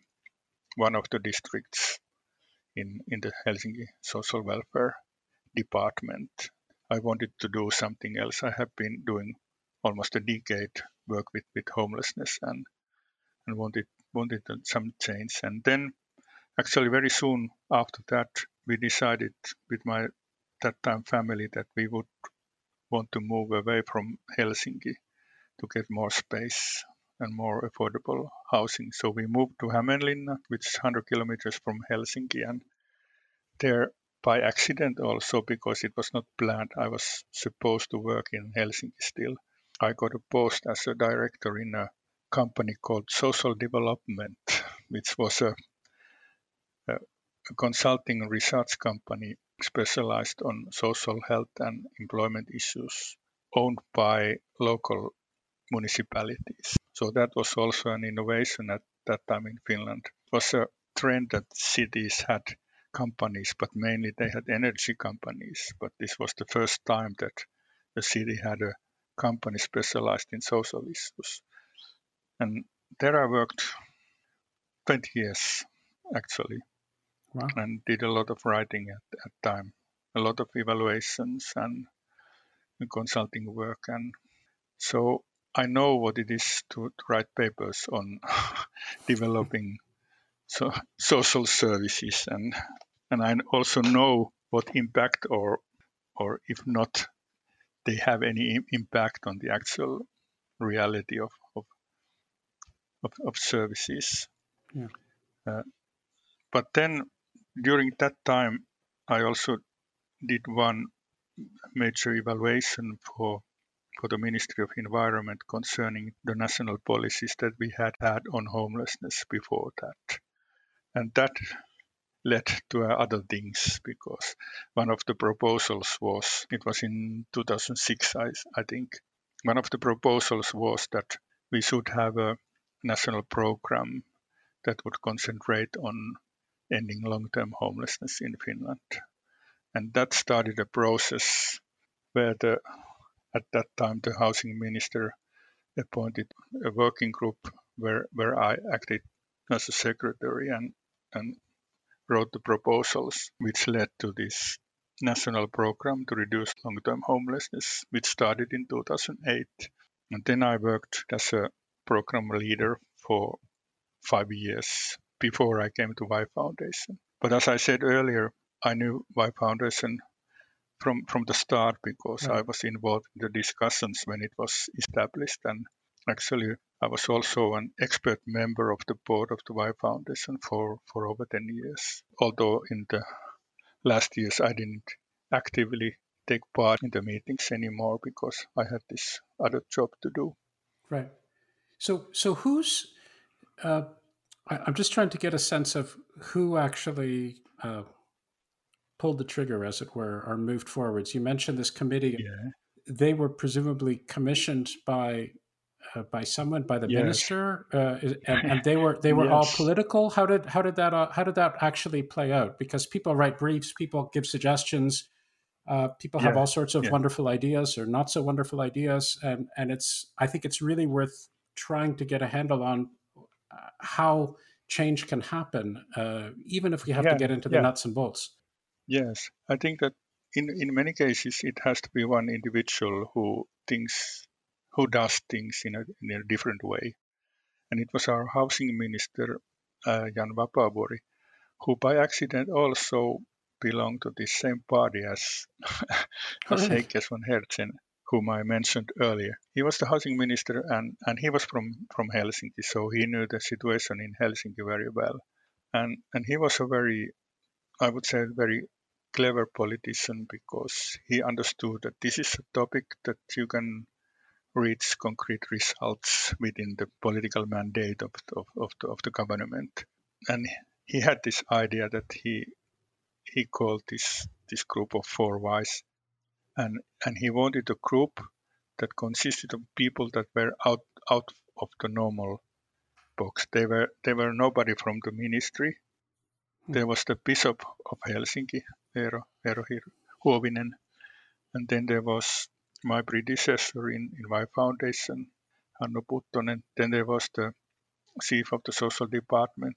one of the districts in, in the Helsinki social welfare department. I wanted to do something else. I have been doing almost a decade work with, with homelessness and and wanted wanted some change. And then actually very soon after that we decided with my that time family that we would want to move away from Helsinki to get more space and more affordable housing. So we moved to Hämeenlinna, which is 100 kilometers from Helsinki, and there by accident also because it was not planned. I was supposed to work in Helsinki still. I got a post as a director in a company called Social Development, which was a, a, a consulting research company specialized on social health and employment issues owned by local municipalities. So that was also an innovation at that time in Finland. It was a trend that cities had companies, but mainly they had energy companies. But this was the first time that the city had a company specialized in social issues. And there I worked 20 years actually, wow. and did a lot of writing at that time, a lot of evaluations and consulting work. And so I know what it is to, to write papers on developing so, social services and and I also know what impact or or if not they have any impact on the actual reality of of, of, of services. Yeah. Uh, but then during that time, I also did one major evaluation for for the Ministry of Environment concerning the national policies that we had had on homelessness before that. And that led to uh, other things because one of the proposals was it was in 2006 I, I think. One of the proposals was that we should have a national program that would concentrate on ending long-term homelessness in Finland. And that started a process where the at that time the housing minister appointed a working group where where I acted as a secretary and and wrote the proposals which led to this national program to reduce long-term homelessness, which started in 2008. And then I worked as a program leader for five years before I came to Y Foundation. But as I said earlier, I knew Y Foundation from, from the start because I was involved in the discussions when it was established. And actually, I was also an expert member of the board of the Y Foundation for, for over 10 years. Although in the last years I didn't actively take part in the meetings anymore because I had this other job to do. Right. So, so who's? Uh, I, am just trying to get a sense of who actually uh, pulled the trigger, as it were, or moved forwards. You mentioned this committee. Yeah. They were presumably commissioned by uh, by someone, by the Yes. minister, uh, and, and they were they were all political. How did how did that uh, how did that actually play out? Because people write briefs, people give suggestions, uh, people have all sorts of Yeah. wonderful ideas or not so wonderful ideas, and and it's I think it's really worth trying to get a handle on uh, how change can happen, uh, even if we have to get into the yeah. nuts and bolts. Yes, I think that in in many cases it has to be one individual who thinks, who does things in a in a different way, and it was our housing minister uh, Jan Vapaavuori, who by accident also belonged to the same party as as really? Von Herzen, whom I mentioned earlier. He was the housing minister, and and he was from from Helsinki, so he knew the situation in Helsinki very well, and and he was a very I would say, very clever politician because he understood that this is a topic that you can reach concrete results within the political mandate of, of, of, the, of the government. And he had this idea that he he called this this group of four wise, and and he wanted a group that consisted of people that were out out of the normal box. They were they were nobody from the ministry hmm. there was the Bishop of Helsinki, Eero, Eero Huovinen, and then there was my predecessor in, in Y Foundation, Hannu Puttonen. Then there was the chief of the social department,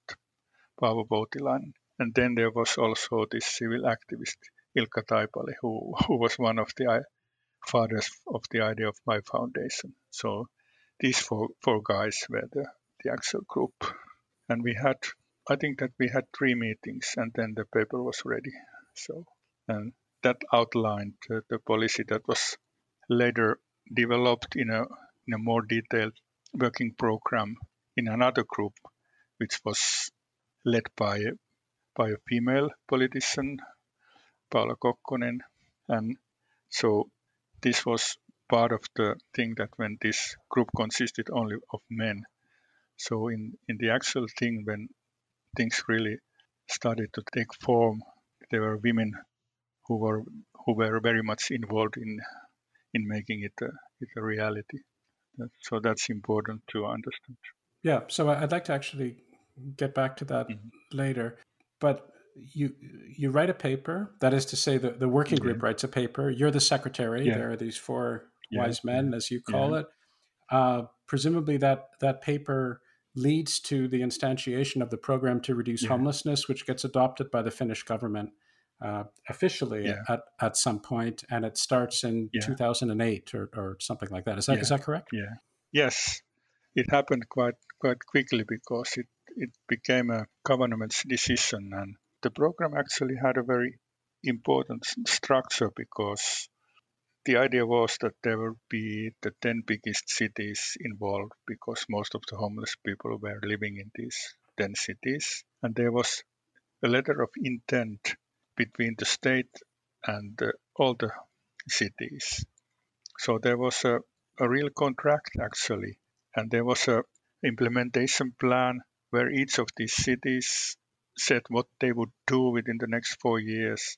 Paavo Voutilainen. And then there was also this civil activist, Ilkka Taipale, who, who was one of the fathers of the idea of Y Foundation. So these four, four guys were the, the actual group. And we had I think that we had three meetings and then the paper was ready. So, and that outlined uh, the policy that was later developed in a, in a more detailed working program in another group, which was led by, by a female politician, Paula Kokkonen. And so this was part of the thing that when this group consisted only of men. So in, in the actual thing, when things really started to take form. There were women who were who were very much involved in in making it a, it a reality. That- So that's important to understand. Yeah, so I'd like to actually get back to that Mm-hmm. later. But you you write a paper. That is to say, the, the working group writes a paper. You're the secretary. Yeah. There are these four Yeah, wise men, as you call yeah. it. Uh, presumably, that that paper leads to the instantiation of the program to reduce Yeah. homelessness, which gets adopted by the Finnish government uh, officially Yeah. at, at some point, and it starts in Yeah. 2008 or, or something like that. Is that is Yeah. that correct? Yeah. Yes, it happened quite quite quickly because it it became a government's decision, and the program actually had a very important structure because the idea was that there would be the 10 biggest cities involved because most of the homeless people were living in these 10 cities. And there was a letter of intent between the state and the, all the cities. So there was a, a real contract actually, and there was a implementation plan where each of these cities said what they would do within the next four years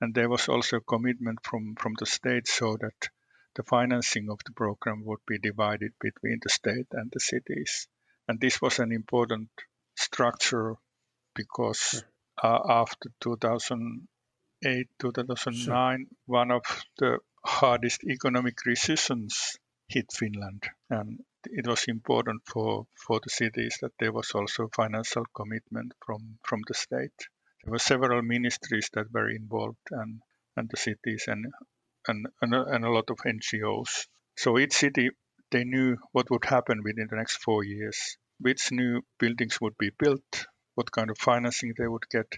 and there was also a commitment from, from the state so that the financing of the program would be divided between the state and the cities. And this was an important structure because uh, after 2008, 2009, one of the hardest economic recessions hit Finland. And it was important for, for the cities that there was also financial commitment from, from the state there were several ministries that were involved and, and the cities and, and, and, a, and a lot of NGOs. So each city, they knew what would happen within the next four years, which new buildings would be built, what kind of financing they would get,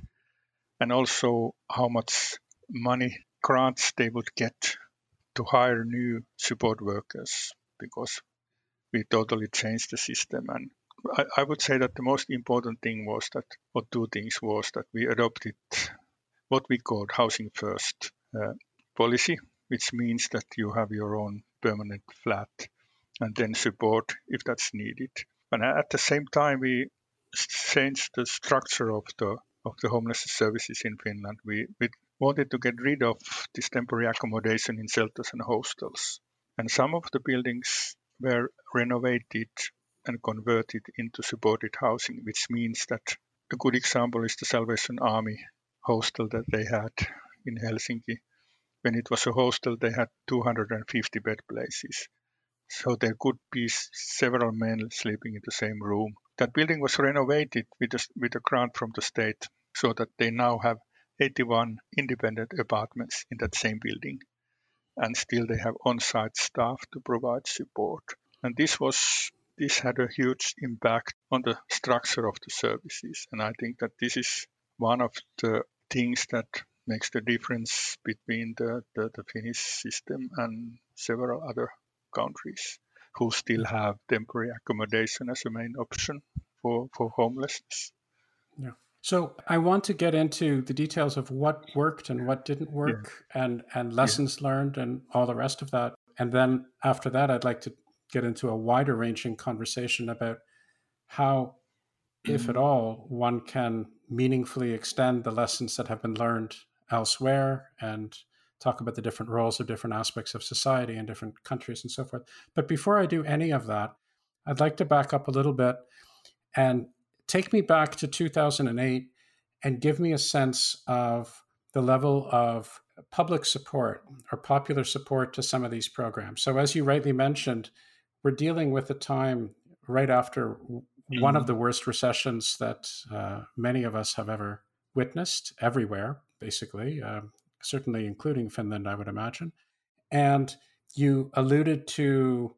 and also how much money grants they would get to hire new support workers because we totally changed the system and I, I would say that the most important thing was that, or two things was that we adopted what we called housing first uh, policy, which means that you have your own permanent flat and then support if that's needed. And at the same time, we changed the structure of the of the homeless services in Finland. We we, wanted to get rid of this temporary accommodation in shelters and hostels. And some of the buildings were renovated and converted into supported housing, which means that a good example is the Salvation Army hostel that they had in Helsinki. When it was a hostel, they had 250 bed places. So there could be several men sleeping in the same room. That building was renovated with a, with a grant from the state so that they now have 81 independent apartments in that same building. And still they have on-site staff to provide support. And this was this had a huge impact on the structure of the services. And I think that this is one of the things that makes the difference between the, the, the Finnish system and several other countries who still have temporary accommodation as a main option for, for homelessness. Yeah. So I want to get into the details of what worked and what didn't work yeah. and, and lessons yeah. learned and all the rest of that. And then after that, I'd like to get into a wider ranging conversation about how, if at all, one can meaningfully extend the lessons that have been learned elsewhere and talk about the different roles of different aspects of society in different countries and so forth. But before I do any of that, I'd like to back up a little bit and take me back to 2008 and give me a sense of the level of public support or popular support to some of these programs. So, as you rightly mentioned, we're dealing with a time right after mm-hmm. one of the worst recessions that uh, many of us have ever witnessed everywhere, basically, uh, certainly including Finland, I would imagine. And you alluded to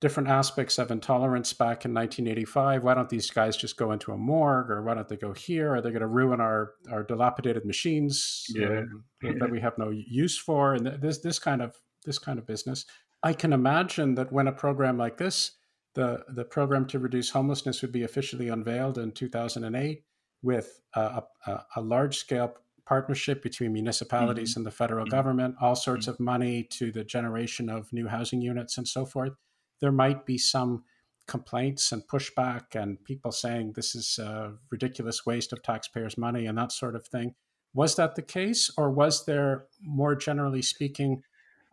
different aspects of intolerance back in 1985. Why don't these guys just go into a morgue, or why don't they go here? Are they going to ruin our our dilapidated machines yeah. um, that we have no use for? And this this kind of this kind of business. I can imagine that when a program like this, the, the program to reduce homelessness would be officially unveiled in 2008 with a, a, a large scale partnership between municipalities mm-hmm. and the federal mm-hmm. government, all sorts mm-hmm. of money to the generation of new housing units and so forth. There might be some complaints and pushback and people saying this is a ridiculous waste of taxpayers' money and that sort of thing. Was that the case, or was there, more generally speaking,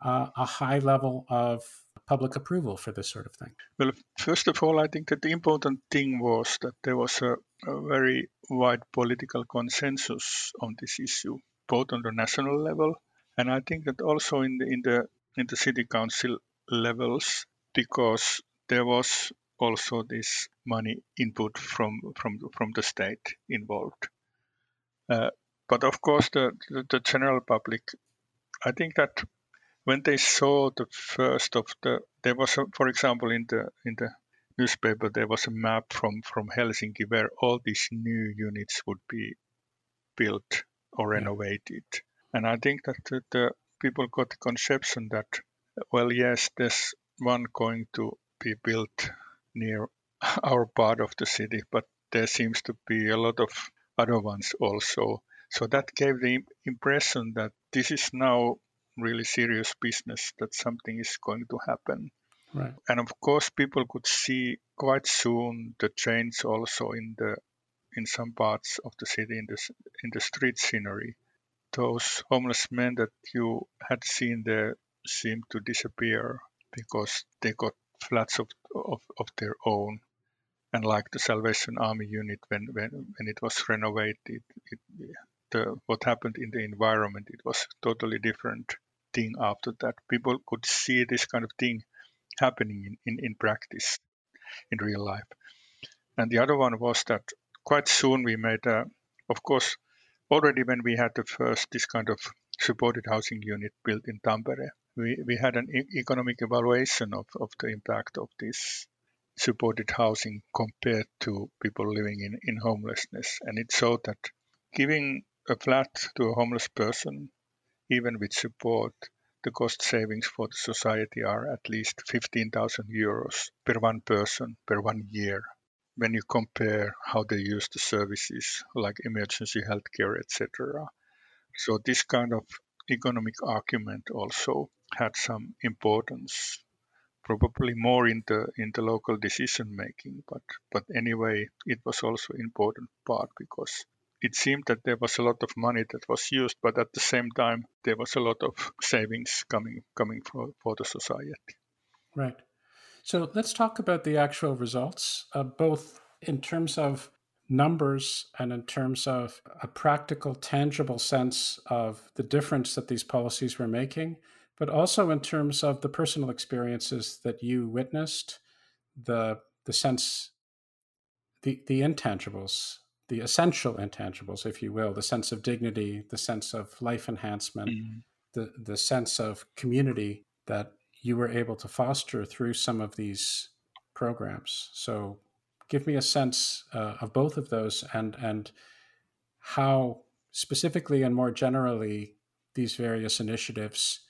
uh, a high level of public approval for this sort of thing? Well, first of all, I think that the important thing was that there was a, a very wide political consensus on this issue, both on the national level and I think that also in the in the in the city council levels, because there was also this money input from from from the state involved. Uh, but of course, the, the, the general public, I think that when they saw the first of the there was a, for example in the in the newspaper there was a map from from Helsinki where all these new units would be built or renovated. And I think that the, the people got the conception that well yes there's one going to be built near our part of the city but there seems to be a lot of other ones also. So that gave the impression that this is now really serious business that something is going to happen. Right. And of course, people could see quite soon the change also in the in some parts of the city in the in the street scenery. Those homeless men that you had seen there seemed to disappear because they got flats of, of, of their own. And like the Salvation Army unit, when, when, when it was renovated, it, the, what happened in the environment, it was totally different thing after that. People could see this kind of thing happening in, in, in practice, in real life. And the other one was that quite soon we made, a, of course, already when we had the first this kind of supported housing unit built in Tampere, we, we had an e- economic evaluation of, of the impact of this supported housing compared to people living in, in homelessness. And it showed that giving a flat to a homeless person even with support, the cost savings for the society are at least 15,000 euros per one person per one year. When you compare how they use the services like emergency healthcare, etc. So this kind of economic argument also had some importance, probably more in the in the local decision making. But but anyway, it was also important part because it seemed that there was a lot of money that was used, but at the same time there was a lot of savings coming coming for, for the society. Right. So let's talk about the actual results, uh, both in terms of numbers and in terms of a practical, tangible sense of the difference that these policies were making, but also in terms of the personal experiences that you witnessed, the the sense, the the intangibles, the essential intangibles, if you will, the sense of dignity, the sense of life enhancement, mm-hmm. the the sense of community that you were able to foster through some of these programs. So give me a sense uh, of both of those and and how specifically and more generally these various initiatives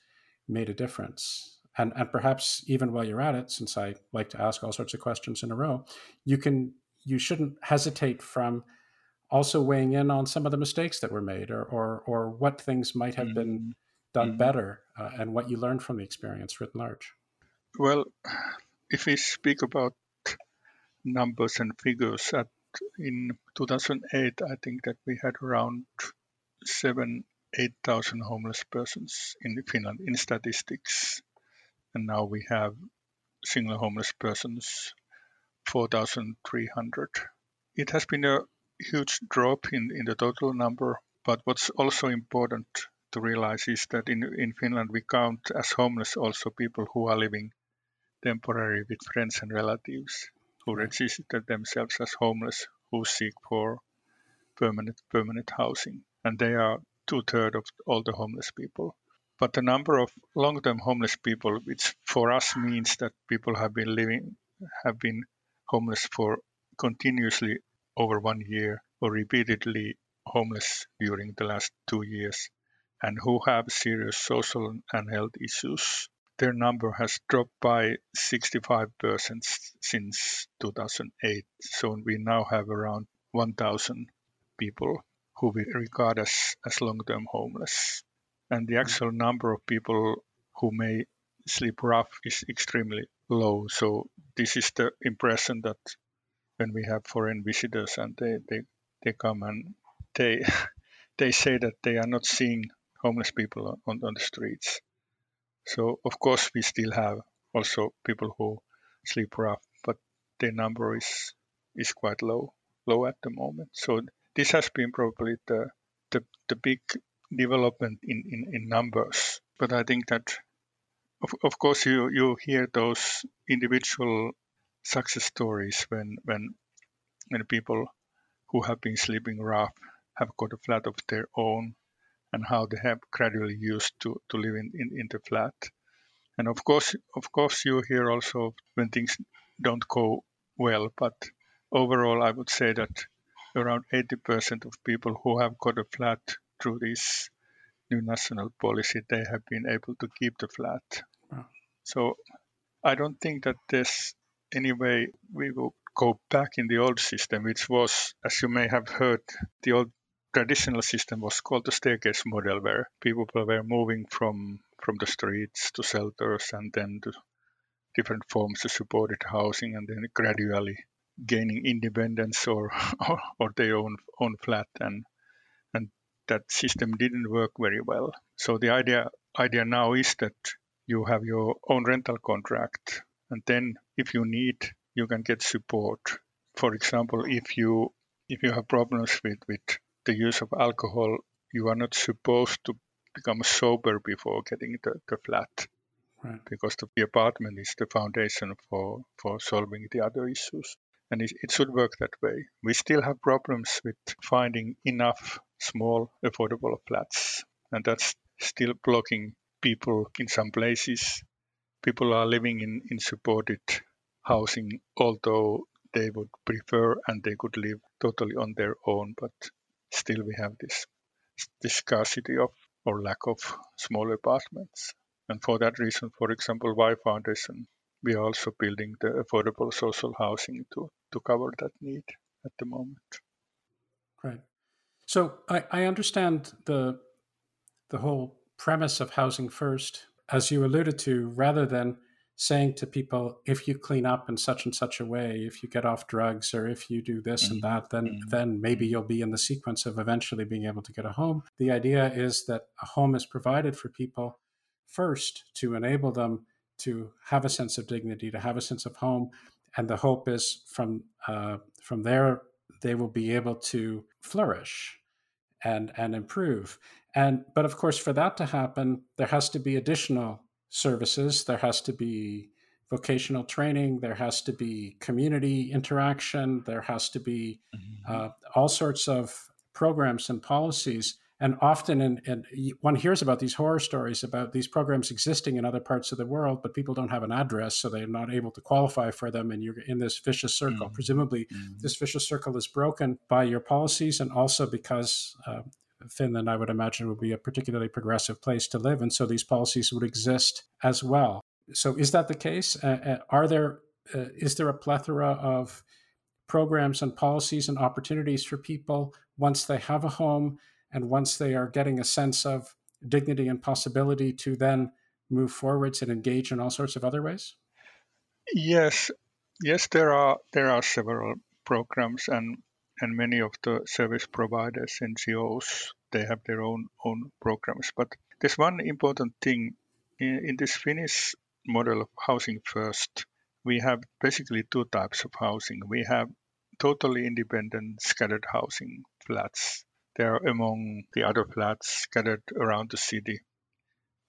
made a difference and and perhaps even while you're at it since i like to ask all sorts of questions in a row you can you shouldn't hesitate from also weighing in on some of the mistakes that were made or or, or what things might have mm-hmm. been done mm-hmm. better uh, and what you learned from the experience writ large well if we speak about numbers and figures. At in 2008, I think that we had around seven, eight thousand homeless persons in Finland in statistics, and now we have single homeless persons 4,300. It has been a huge drop in, in the total number, but what's also important to realize is that in, in Finland we count as homeless also people who are living temporarily with friends and relatives who registered themselves as homeless who seek for permanent permanent housing, and they are two thirds of all the homeless people. But the number of long-term homeless people, which for us means that people have been living have been homeless for continuously over one year or repeatedly homeless during the last two years and who have serious social and health issues their number has dropped by 65% since 2008. So we now have around 1,000 people who we regard as, as long term homeless. And the mm-hmm. actual number of people who may sleep rough is extremely low. So this is the impression that when we have foreign visitors and they, they, they come and they they say that they are not seeing homeless people on, on the streets. So of course we still have also people who sleep rough, but their number is is quite low low at the moment. So this has been probably the the, the big development in, in, in numbers. But I think that of, of course you, you hear those individual success stories when when when people who have been sleeping rough have got a flat of their own and how they have gradually used to, to live in, in, in the flat. And of course, of course, you hear also when things don't go well, but overall, I would say that around 80% of people who have got a flat through this new national policy, they have been able to keep the flat. Wow. So I don't think that there's any way we will go back in the old system, which was, as you may have heard, the old traditional system was called the staircase model, where people were moving from from the streets to shelters and then to different forms of supported housing, and then gradually gaining independence or or, or their own own flat, and and that system didn't work very well. So the idea idea now is that you have your own rental contract, and then if you need, you can get support. For example, if you if you have problems with with the use of alcohol, you are not supposed to become sober before getting the, the flat. Right. Because the apartment is the foundation for, for solving the other issues. And it, it should work that way. We still have problems with finding enough small, affordable flats. And that's still blocking people in some places. People are living in, in supported housing, although they would prefer and they could live totally on their own. But still we have this, this scarcity of or lack of small apartments. And for that reason, for example, Y Foundation, we are also building the affordable social housing to, to cover that need at the moment. Right. So I, I understand the the whole premise of housing first, as you alluded to, rather than saying to people, if you clean up in such and such a way, if you get off drugs, or if you do this mm-hmm. and that, then mm-hmm. then maybe you'll be in the sequence of eventually being able to get a home. The idea is that a home is provided for people first to enable them to have a sense of dignity, to have a sense of home, and the hope is from uh, from there they will be able to flourish and and improve. And but of course, for that to happen, there has to be additional services. There has to be vocational training. There has to be community interaction. There has to be mm-hmm. uh, all sorts of programs and policies. And often, in, in, one hears about these horror stories about these programs existing in other parts of the world, but people don't have an address, so they're not able to qualify for them. And you're in this vicious circle. Mm-hmm. Presumably, mm-hmm. this vicious circle is broken by your policies, and also because uh, Finland, I would imagine, would be a particularly progressive place to live. And so these policies would exist as well. So is that the case? Uh, uh, are there uh, is there a plethora of programs and policies and opportunities for people once they have a home and once they are getting a sense of dignity and possibility to then move forwards and engage in all sorts of other ways? Yes, yes, there are there are several programs and and many of the service providers, NGOs, they have their own own programs. But there's one important thing in, in this Finnish model of housing first. We have basically two types of housing. We have totally independent scattered housing flats. They are among the other flats scattered around the city.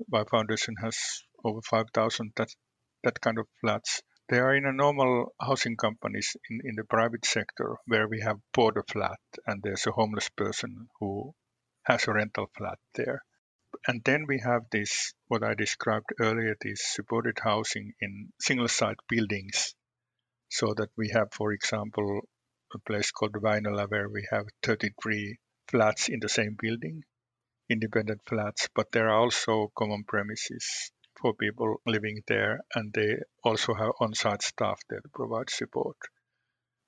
My foundation has over 5,000 that, that kind of flats. They are in a normal housing companies in, in the private sector where we have bought a flat and there's a homeless person who has a rental flat there. And then we have this, what I described earlier, this supported housing in single site buildings. So that we have, for example, a place called Väinölä where we have 33 flats in the same building, independent flats, but there are also common premises for people living there, and they also have on-site staff there to provide support.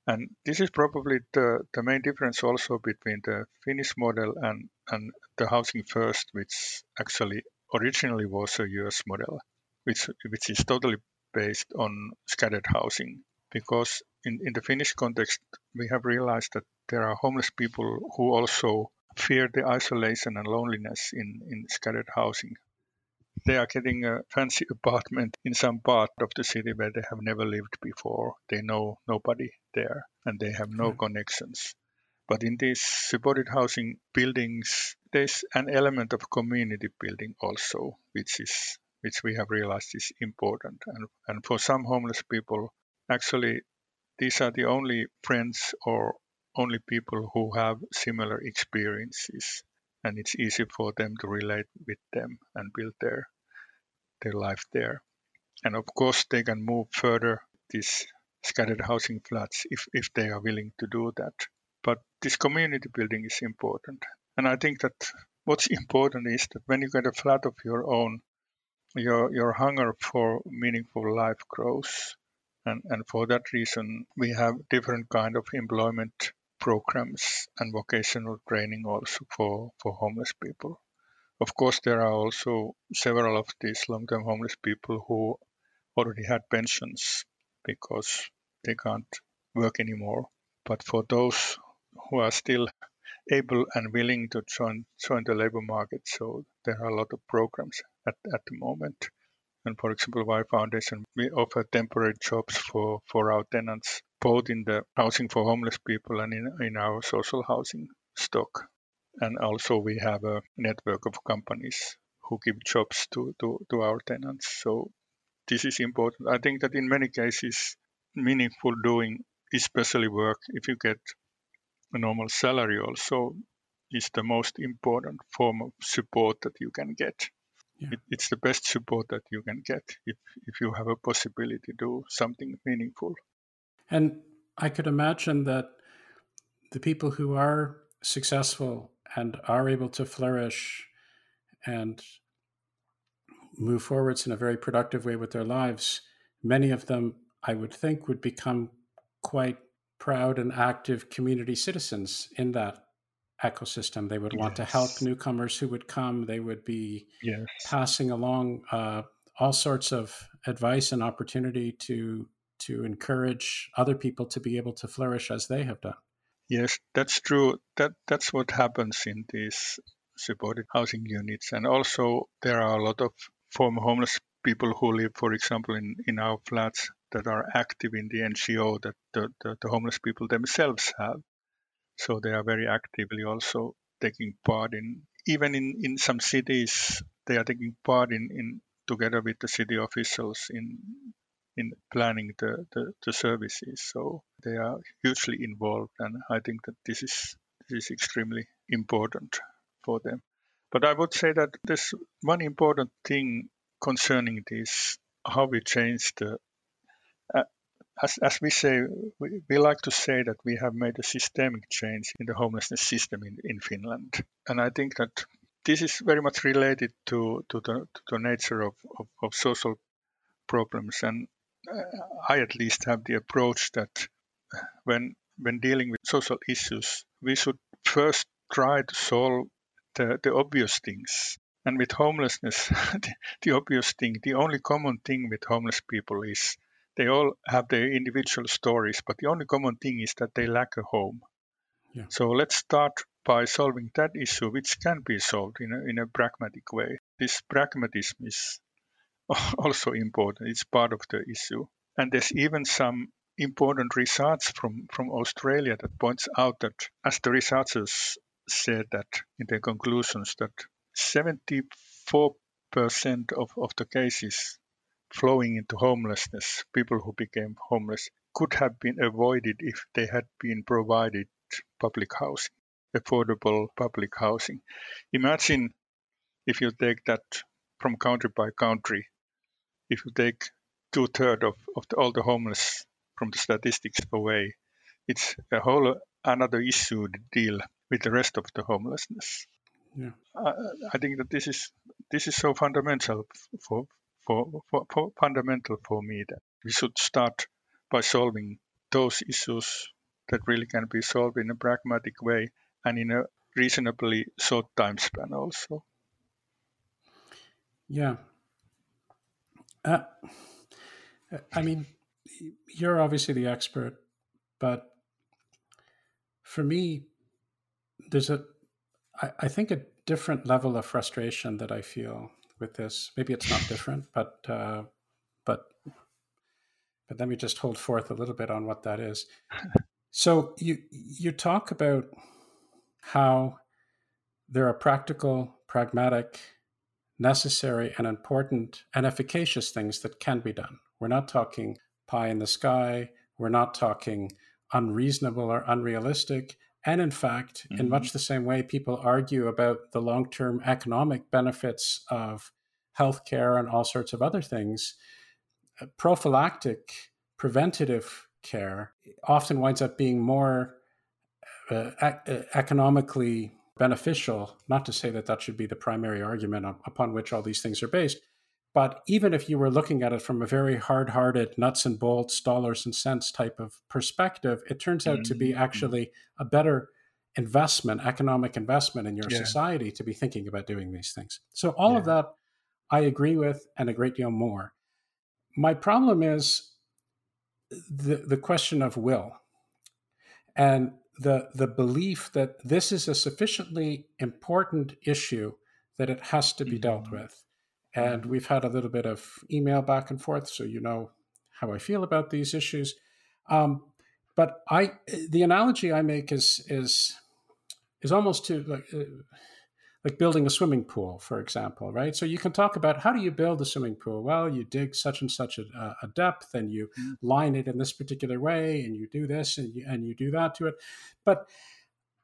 And this is probably the, the main difference also between the Finnish model and, and the Housing First, which actually originally was a US model, which, which is totally based on scattered housing. Because in, in the Finnish context, we have realized that there are homeless people who also fear the isolation and loneliness in, in scattered housing they are getting a fancy apartment in some part of the city where they have never lived before. They know nobody there and they have no connections. But in these supported housing buildings, there's an element of community building also, which is which we have realized is important. And, and for some homeless people, actually, these are the only friends or only people who have similar experiences and it's easy for them to relate with them and build their their life there. And of course, they can move further these scattered housing flats if, if they are willing to do that. But this community building is important. And I think that what's important is that when you get a flat of your own, your your hunger for meaningful life grows. And, and for that reason, we have different kind of employment programs and vocational training also for, for homeless people. Of course, there are also several of these long-term homeless people who already had pensions because they can't work anymore. But for those who are still able and willing to join join the labor market, so there are a lot of programs at, at the moment. And for example, Y Foundation, we offer temporary jobs for, for our tenants, both in the housing for homeless people and in, in our social housing stock. And also we have a network of companies who give jobs to, to, to our tenants. So this is important. I think that in many cases, meaningful doing, especially work, if you get a normal salary also, is the most important form of support that you can get. Yeah. It, it's the best support that you can get if, if you have a possibility to do something meaningful. And I could imagine that the people who are successful and are able to flourish and move forwards in a very productive way with their lives, many of them, I would think, would become quite proud and active community citizens in that ecosystem. They would want yes. to help newcomers who would come. They would be yes. passing along uh, all sorts of advice and opportunity to to encourage other people to be able to flourish as they have done. Yes, that's true. That that's what happens in these supported housing units, and also there are a lot of former homeless people who live, for example, in in our flats that are active in the NGO that the, the, the homeless people themselves have. So they are very actively also taking part in even in, in some cities they are taking part in, in together with the city officials in in planning the, the, the, services. So they are hugely involved, and I think that this is this is extremely important for them. But I would say that there's one important thing concerning this: how we change the. Uh, as, as we say, we, we like to say that we have made a systemic change in the homelessness system in, in Finland. And I think that this is very much related to, to, the, to the nature of, of, of social problems. And I at least have the approach that when when dealing with social issues, we should first try to solve the, the obvious things. And with homelessness, the, the obvious thing, the only common thing with homeless people is they all have their individual stories, but the only common thing is that they lack a home. Yeah. So let's start by solving that issue, which can be solved in a, in a pragmatic way. This pragmatism is also important. It's part of the issue. And there's even some important research from, from Australia that points out that, as the researchers said that in their conclusions, that 74% of, of the cases flowing into homelessness, people who became homeless, could have been avoided if they had been provided public housing, affordable public housing. Imagine if you take that from country by country, if you take two thirds of, of the, all the homeless from the statistics away, it's a whole another issue to deal with the rest of the homelessness. Yeah. I, I think that this is this is so fundamental for, for, for, for fundamental for me that we should start by solving those issues that really can be solved in a pragmatic way and in a reasonably short time span also. Yeah, uh, I mean, you're obviously the expert, but for me, there's a, I, I think, a different level of frustration that I feel with this. Maybe it's not different, but uh, but but let me just hold forth a little bit on what that is. So you you talk about how there are practical, pragmatic necessary and important and efficacious things that can be done. We're not talking pie in the sky. We're not talking unreasonable or unrealistic. And in fact, mm-hmm. in much the same way people argue about the long term economic benefits of healthcare and all sorts of other things, uh, prophylactic, preventative care often winds up being more uh, e- economically beneficial, not to say that that should be the primary argument upon which all these things are based, but even if you were looking at it from a very hard hearted, nuts and bolts, dollars and cents type of perspective, it turns out mm-hmm. to be mm-hmm. actually a better investment, economic investment in your yeah. society to be thinking about doing these things. So, all yeah. of that I agree with and a great deal more. My problem is the, the question of will. And the the belief that this is a sufficiently important issue that it has to be mm-hmm. dealt with. And we've had a little bit of email back and forth, so you know how I feel about these issues. Um, but I, the analogy I make is is is almost to like. Uh, like building a swimming pool, for example, right? So you can talk about how do you build a swimming pool? Well, you dig such and such a, a depth, and you mm-hmm. line it in this particular way, and you do this and you, and you do that to it. But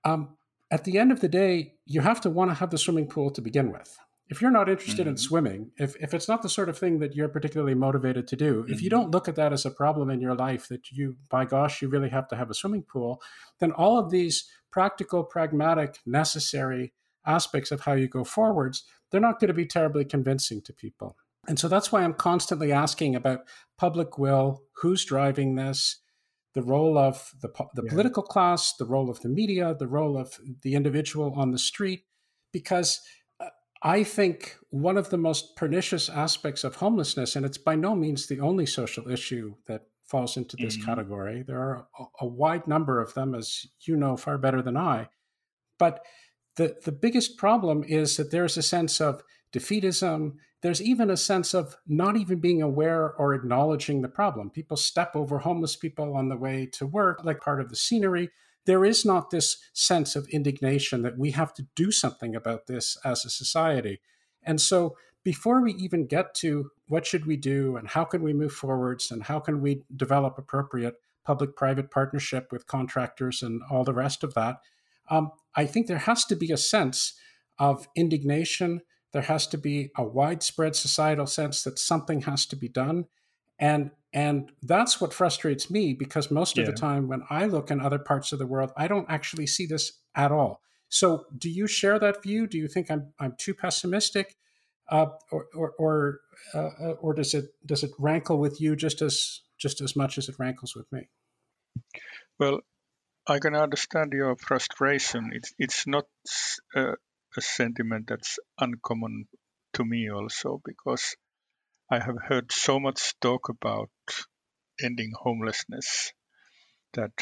um, at the end of the day, you have to want to have the swimming pool to begin with. If you're not interested mm-hmm. in swimming, if, if it's not the sort of thing that you're particularly motivated to do, mm-hmm. if you mm-hmm. don't look at that as a problem in your life, that you, by gosh, you really have to have a swimming pool, then all of these practical, pragmatic, necessary aspects of how you go forwards, they're not going to be terribly convincing to people. And so that's why I'm constantly asking about public will, who's driving this, the role of the, the yeah. political class, the role of the media, the role of the individual on the street, because I think one of the most pernicious aspects of homelessness, and it's by no means the only social issue that falls into this mm-hmm. category. There are a, a, wide number of them, as you know far better than I. But the, the biggest problem is that there's a sense of defeatism. There's even a sense of not even being aware or acknowledging the problem. People step over homeless people on the way to work, like part of the scenery. There is not this sense of indignation that we have to do something about this as a society. And so before we even get to what should we do and how can we move forwards and how can we develop appropriate public private partnership with contractors and all the rest of that, um, I think there has to be a sense of indignation. There has to be a widespread societal sense that something has to be done. And and that's what frustrates me because most yeah. of the time when I look in other parts of the world, I don't actually see this at all. So do you share that view? Do you think I'm I'm too pessimistic? uh, or or or, uh, uh, or does it does it rankle with you just as just as much as it rankles with me? Well, I can understand your frustration. It's it's not a, a sentiment that's uncommon to me also because I have heard so much talk about ending homelessness that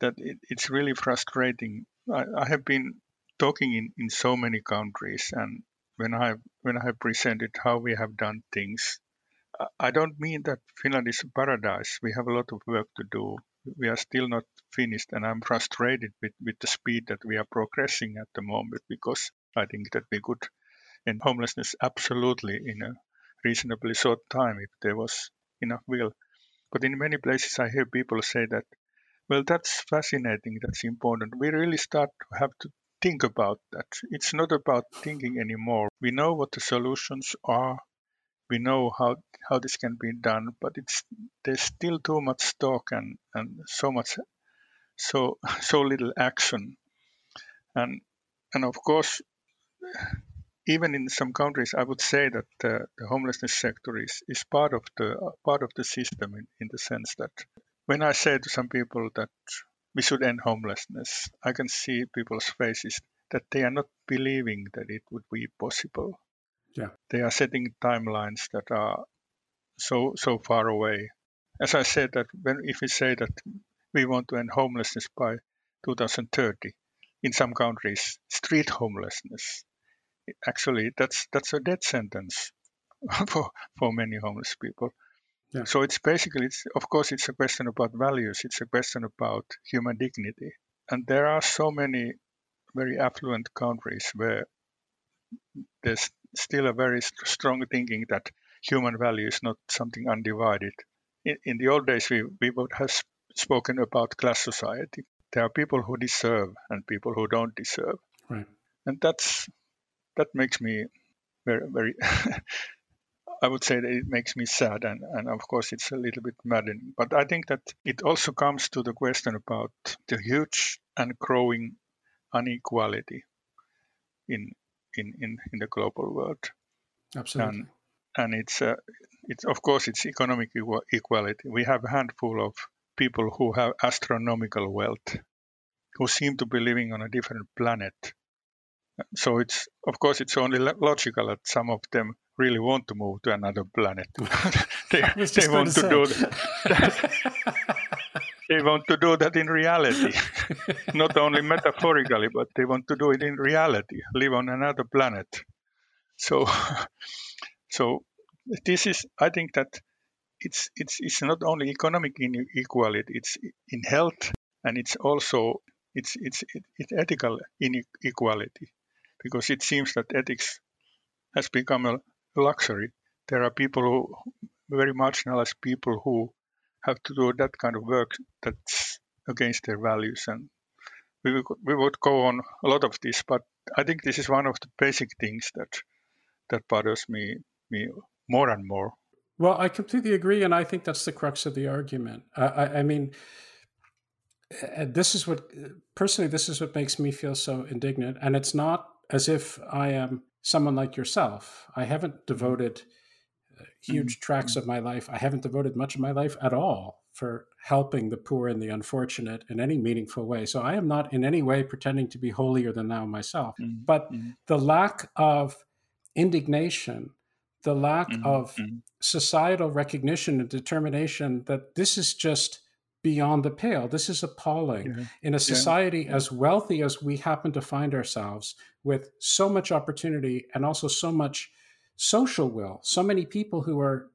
that it, it's really frustrating. I, I, have been talking in, in so many countries and when I when I have presented how we have done things, I don't mean that Finland is a paradise. We have a lot of work to do. We are still not finished, and I'm frustrated with, with the speed that we are progressing at the moment because I think that we could end homelessness absolutely in a reasonably short time if there was enough will. But in many places, I hear people say that, well, that's fascinating, that's important. We really start to have to think about that. It's not about thinking anymore. We know what the solutions are. We know how how this can be done, but it's there's still too much talk and, and so much so so little action. And and of course, even in some countries, I would say that the, the homelessness sector is, is part of the part of the system in, in the sense that when I say to some people that we should end homelessness. I can see people's faces that they are not believing that it would be possible. Yeah. They are setting timelines that are so so far away. As I said that when if we say that we want to end homelessness by 2030, in some countries, street homelessness, actually that's that's a death sentence for for many homeless people. Yeah. So it's basically, it's, of course, it's a question about values. It's a question about human dignity. And there are so many very affluent countries where there's still a very strong thinking that human value is not something undivided. In, in the old days, we, we would have spoken about class society. There are people who deserve and people who don't deserve. Right. And that's that makes me very very I would say that it makes me sad, and, and of course it's a little bit maddening. But I think that it also comes to the question about the huge and growing inequality in in in, in the global world. Absolutely. And, and it's uh, it's of course it's economic equality. We have a handful of people who have astronomical wealth, who seem to be living on a different planet. So it's of course it's only logical that some of them really want to move to another planet. they, they want to, to do that. they want to do that in reality, not only metaphorically, but they want to do it in reality, live on another planet. So, so this is, I think that it's it's it's not only economic inequality; it's in health, and it's also it's it's it's ethical inequality, because it seems that ethics has become a luxury. There are people who, very marginalized people who have to do that kind of work that's against their values. And we we would go on a lot of this, but I think this is one of the basic things that that bothers me me more and more. Well, I completely agree, and I think that's the crux of the argument. I, I, I mean, uh, this is what uh, personally this is what makes me feel so indignant, and it's not as if I am someone like yourself. I haven't devoted uh, huge mm-hmm. tracks of my life. I haven't devoted much of my life at all for helping the poor and the unfortunate in any meaningful way. So I am not in any way pretending to be holier than thou myself. Mm-hmm. But mm-hmm. the lack of indignation, the lack mm-hmm. of mm-hmm. societal recognition and determination that this is just beyond the pale. This is appalling. Yeah. In a society yeah. as wealthy as we happen to find ourselves, with so much opportunity and also so much social will, so many people who are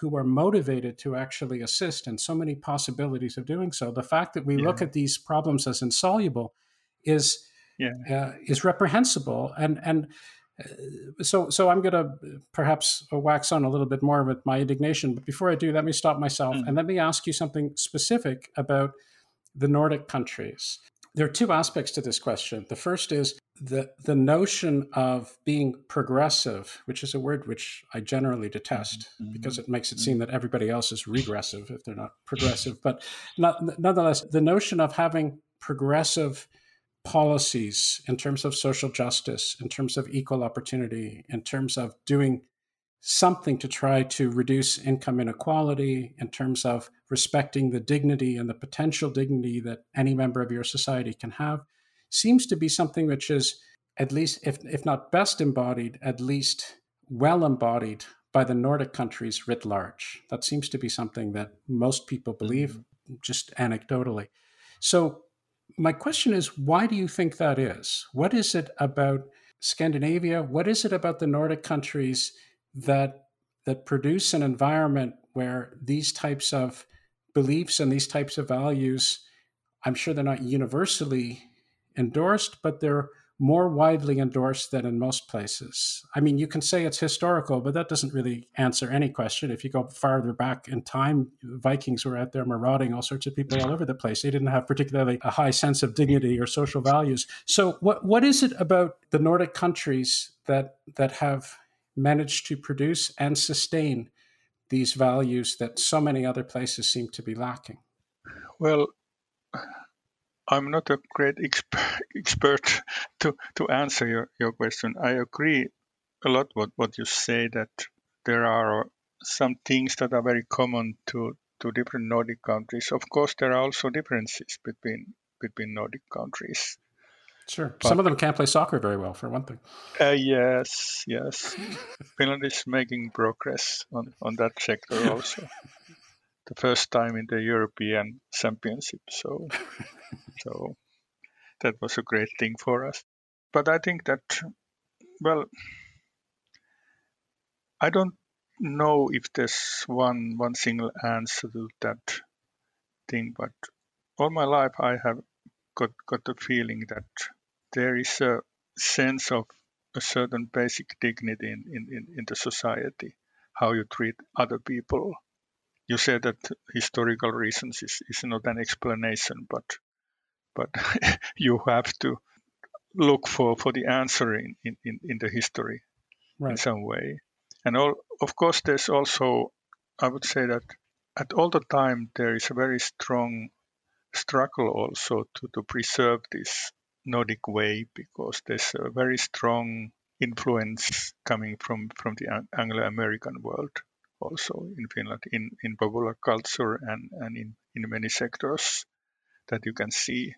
who are motivated to actually assist and so many possibilities of doing so. The fact that we yeah. look at these problems as insoluble is uh, is reprehensible and and so so I'm going to perhaps wax on a little bit more with my indignation. But before I do, let me stop myself mm. and let me ask you something specific about the Nordic countries. There are two aspects to this question. The first is the the notion of being progressive, which is a word which I generally detest mm-hmm. because it makes it seem that everybody else is regressive if they're not progressive. But not, nonetheless, the notion of having progressive policies in terms of social justice, in terms of equal opportunity, in terms of doing something to try to reduce income inequality, in terms of respecting the dignity and the potential dignity that any member of your society can have, seems to be something which is at least, if, if not best embodied, at least well embodied by the Nordic countries writ large. That seems to be something that most people believe, mm-hmm. just anecdotally. So, my question is why do you think that is? What is it about Scandinavia? What is it about the Nordic countries that that produce an environment where these types of beliefs and these types of values, I'm sure they're not universally endorsed, but they're more widely endorsed than in most places. I mean, you can say it's historical, but that doesn't really answer any question. If you go farther back in time, Vikings were out there marauding all sorts of people all over the place. They didn't have particularly a high sense of dignity or social values. So, what what is it about the Nordic countries that that have managed to produce and sustain these values that so many other places seem to be lacking? Well, I'm not a great exp- expert to, to answer your, your question. I agree a lot with what you say that there are some things that are very common to, to different Nordic countries. Of course, there are also differences between between Nordic countries. Sure. But, some of them can't play soccer very well, for one thing. Uh, yes, yes. Finland is making progress on, on that sector also. the first time in the European Championship. So So that was a great thing for us. But I think that, well, I don't know if there's one one single answer to that thing, but all my life I have got got the feeling that there is a sense of a certain basic dignity in, in, in the society, how you treat other people. You said that historical reasons is, is not an explanation, but but you have to look for, for the answer in, in, in the history right. in some way. And all, of course, there's also, I would say that at all the time there is a very strong struggle also to, to preserve this Nordic way because there's a very strong influence coming from, from the Anglo-American world also in Finland in, in popular culture and, and in, in many sectors that you can see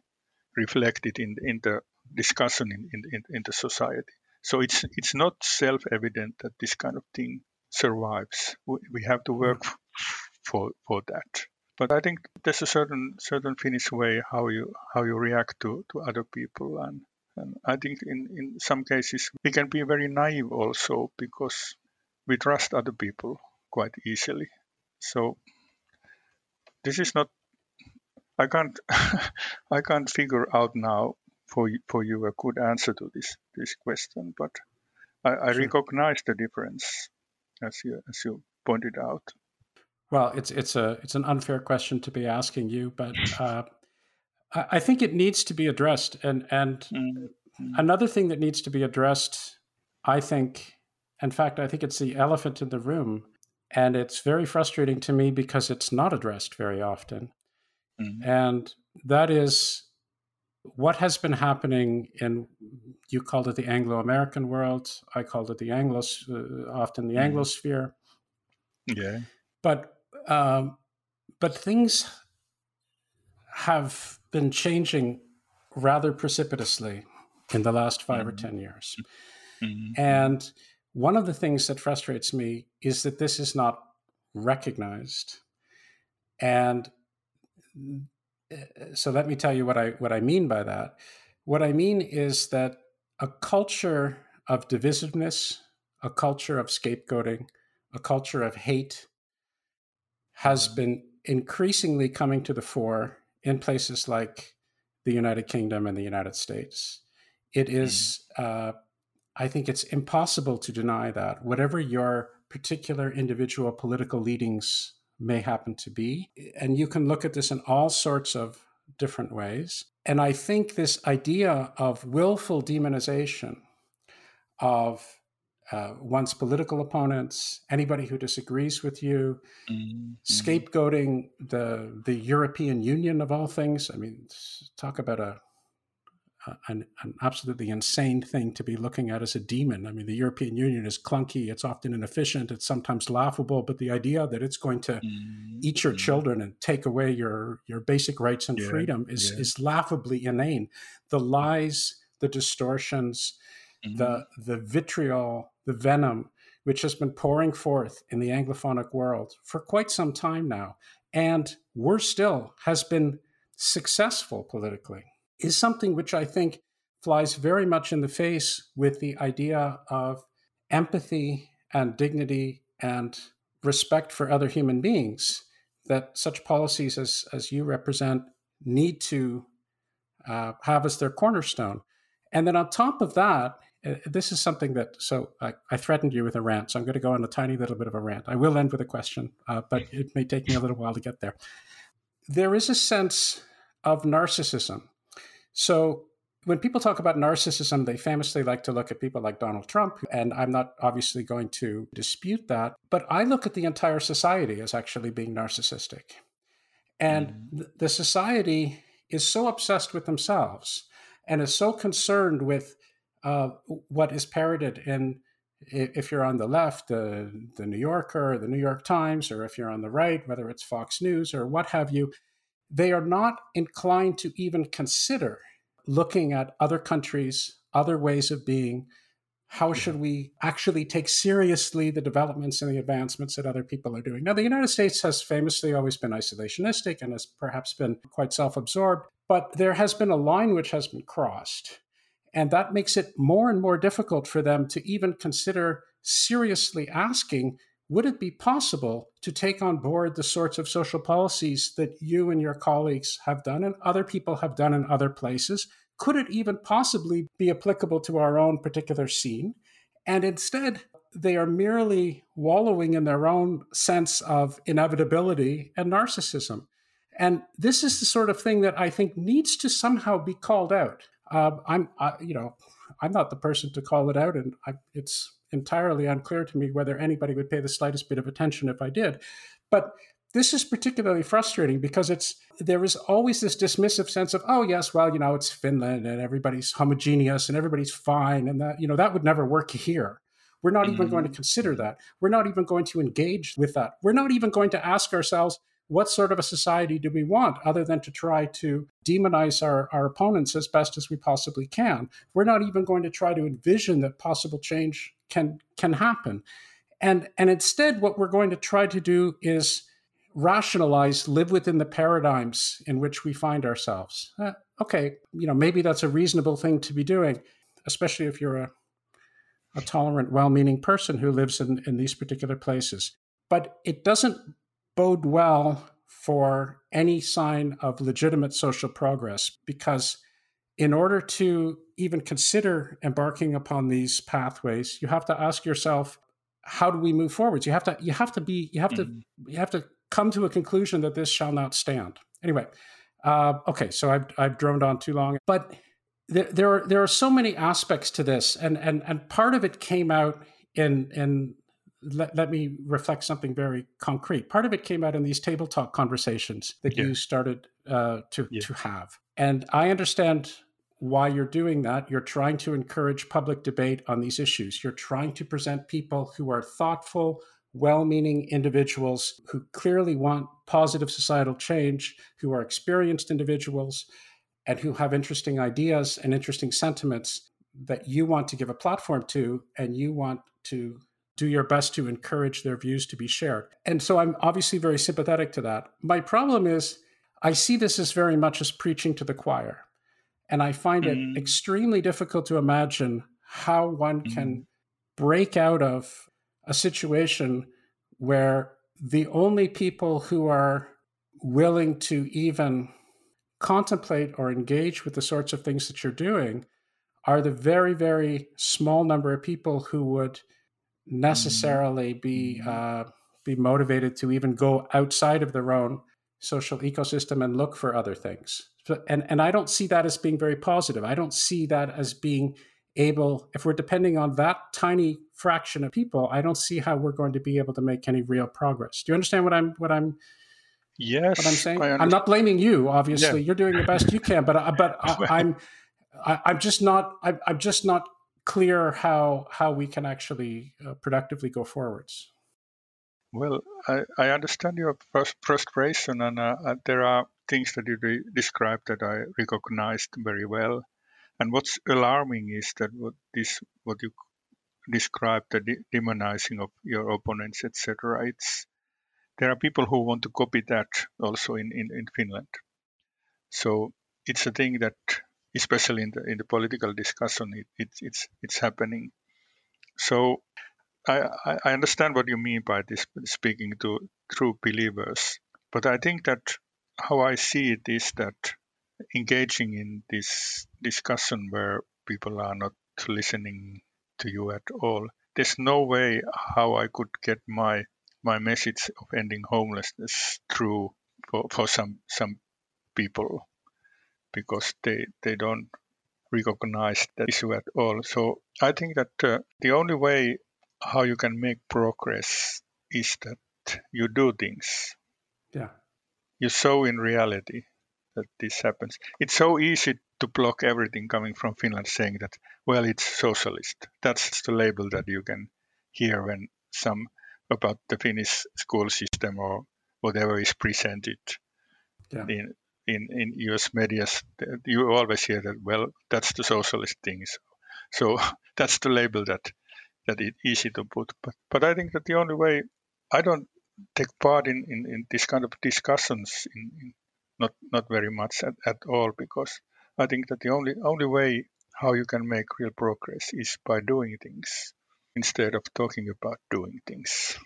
reflected in, in the discussion in, in, in the society. So it's it's not self-evident that this kind of thing survives. We, have to work mm. for for that. But I think there's a certain certain Finnish way how you how you react to, to other people and and I think in, in some cases we can be very naive also because we trust other people quite easily. So this is not I can't I can't figure out now for for you a good answer to this this question, but I, I sure. recognize the difference as you as you pointed out. Well, it's it's a it's an unfair question to be asking you, but uh, I, I, think it needs to be addressed. And and mm-hmm. another thing that needs to be addressed, I think, in fact, I think it's the elephant in the room, and it's very frustrating to me because it's not addressed very often. Mm-hmm. And that is what has been happening in, you called it the Anglo American world, I called it the Anglos, uh, often the mm-hmm. Anglosphere. Yeah. But, um, but things have been changing rather precipitously in the last 5 mm-hmm. or 10 years. Mm-hmm. And one of the things that frustrates me is that this is not recognized. And uh, so let me tell you what I what I mean by that. What I mean is that a culture of divisiveness, a culture of scapegoating, a culture of hate has mm-hmm. been increasingly coming to the fore in places like the United Kingdom and the United States. It is, mm. uh, I think it's impossible to deny that, whatever your particular individual political leadings may happen to be. And you can look at this in all sorts of different ways. And I think this idea of willful demonization of uh, one's political opponents, anybody who disagrees with you, mm-hmm. scapegoating the the European Union of all things. I mean, talk about a, an, an, absolutely insane thing to be looking at as a demon. I mean, the European Union is clunky. It's often inefficient. It's sometimes laughable. But the idea that it's going to mm-hmm. eat your mm-hmm. children and take away your your basic rights and yeah. freedom is yeah. is laughably inane. The lies, the distortions mm-hmm. the the vitriol, the venom, which has been pouring forth in the Anglophonic world for quite some time now, and worse still, has been successful politically, is something which I think flies very much in the face with the idea of empathy and dignity and respect for other human beings that such policies as, as you represent need to uh, have as their cornerstone. And then on top of that, uh, this is something that so I, I, threatened you with a rant so i'm going to go on a tiny little bit of a rant i will end with a question uh, but it may take me a little while to get there there is a sense of narcissism so when people talk about narcissism they famously like to look at people like donald trump and i'm not obviously going to dispute that but i look at the entire society as actually being narcissistic and mm. the society is so obsessed with themselves and is so concerned with uh, what is parroted in if you're on the left, the, the New Yorker, the New York Times, or if you're on the right, whether it's Fox News or what have you, they are not inclined to even consider looking at other countries, other ways of being. How mm-hmm. should we actually take seriously the developments and the advancements that other people are doing? Now, the United States has famously always been isolationistic and has perhaps been quite self absorbed, but there has been a line which has been crossed and that makes it more and more difficult for them to even consider seriously asking would it be possible to take on board the sorts of social policies that you and your colleagues have done and other people have done in other places? Could it even possibly be applicable to our own particular scene? And instead, they are merely wallowing in their own sense of inevitability and narcissism. And this is the sort of thing that I think needs to somehow be called out. Uh, I'm, you know, I'm not the person to call it out, and I, it's entirely unclear to me whether anybody would pay the slightest bit of attention if I did. But this is particularly frustrating because it's there is always this dismissive sense of oh yes well you know it's Finland and everybody's homogeneous and everybody's fine and that you know that would never work here. We're not mm-hmm. even going to mm-hmm. consider that. We're not even going to engage with that. We're not even going to ask ourselves what sort of a society do we want other than to try to demonize our, our opponents as best as we possibly can? We're not even going to try to envision that possible change can can happen. And, and instead, what we're going to try to do is rationalize, live within the paradigms in which we find ourselves. Uh, okay, you know, maybe that's a reasonable thing to be doing, especially if you're a, a tolerant, well meaning person who lives in, in these particular places. But it doesn't bode well for any sign of legitimate social progress because in order to even consider embarking upon these pathways you have to ask yourself how do we move forwards you have to you have to be you have mm-hmm. to you have to come to a conclusion that this shall not stand anyway uh, okay so I've, I've droned on too long but there, there are there are so many aspects to this and and and part of it came out in in let, let me reflect something very concrete. Part of it came out in these table talk conversations that yeah. you started uh, to, yeah. to have. And I understand why you're doing that. You're trying to encourage public debate on these issues. You're trying to present people who are thoughtful, well meaning individuals who clearly want positive societal change, who are experienced individuals, and who have interesting ideas and interesting sentiments that you want to give a platform to, and you want to do your best to encourage their views to be shared. And so I'm obviously very sympathetic to that. My problem is I see this as very much as preaching to the choir. And I find mm. it extremely difficult to imagine how one mm. can break out of a situation where the only people who are willing to even contemplate or engage with the sorts of things that you're doing are the very, very small number of people who would necessarily be uh, be motivated to even go outside of their own social ecosystem and look for other things. And and I don't see that as being very positive. I don't see that as being able if we're depending on that tiny fraction of people i don't see how we're going to be able to make any real progress do you understand what i'm what i'm yes what i'm saying i'm not blaming you obviously yeah. you're doing the best you can but but I, am I, am just not I, i'm just not clear how how we can actually uh, productively go forwards well i i understand your frustration and uh, uh, there are things that you re- described that i recognized very well and what's alarming is that what this what you described the de- demonizing of your opponents, etc. It's there are people who want to copy that also in, in, in Finland. So it's a thing that, especially in the in the political discussion, it, it it's it's happening. So I, I understand what you mean by this speaking to true believers, but I think that how I see it is that engaging in this discussion where people are not listening to you at all, there's no way how I could get my my message of ending homelessness through for, for some some people because they they don't recognize the issue at all. So I think that uh, the only way how you can make progress is that you do things. Yeah. You show in reality that this happens. It's so easy to block everything coming from Finland saying that, well, it's socialist. That's the label that you can hear when some about the Finnish school system or whatever is presented yeah. in, in, in US media. You always hear that, well, that's the socialist thing. So, so that's the label that that it's easy to put. But, but I think that the only way, I don't take part in, in, in this kind of discussions in, in not not very much at, at all because I think that the only only way how you can make real progress is by doing things instead of talking about doing things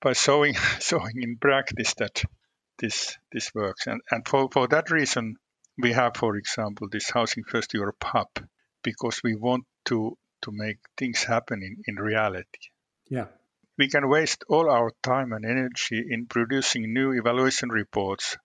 by showing showing in practice that this this works and and for, for that reason we have for example this housing first europe hub because we want to to make things happen in, in reality yeah we can waste all our time and energy in producing new evaluation reports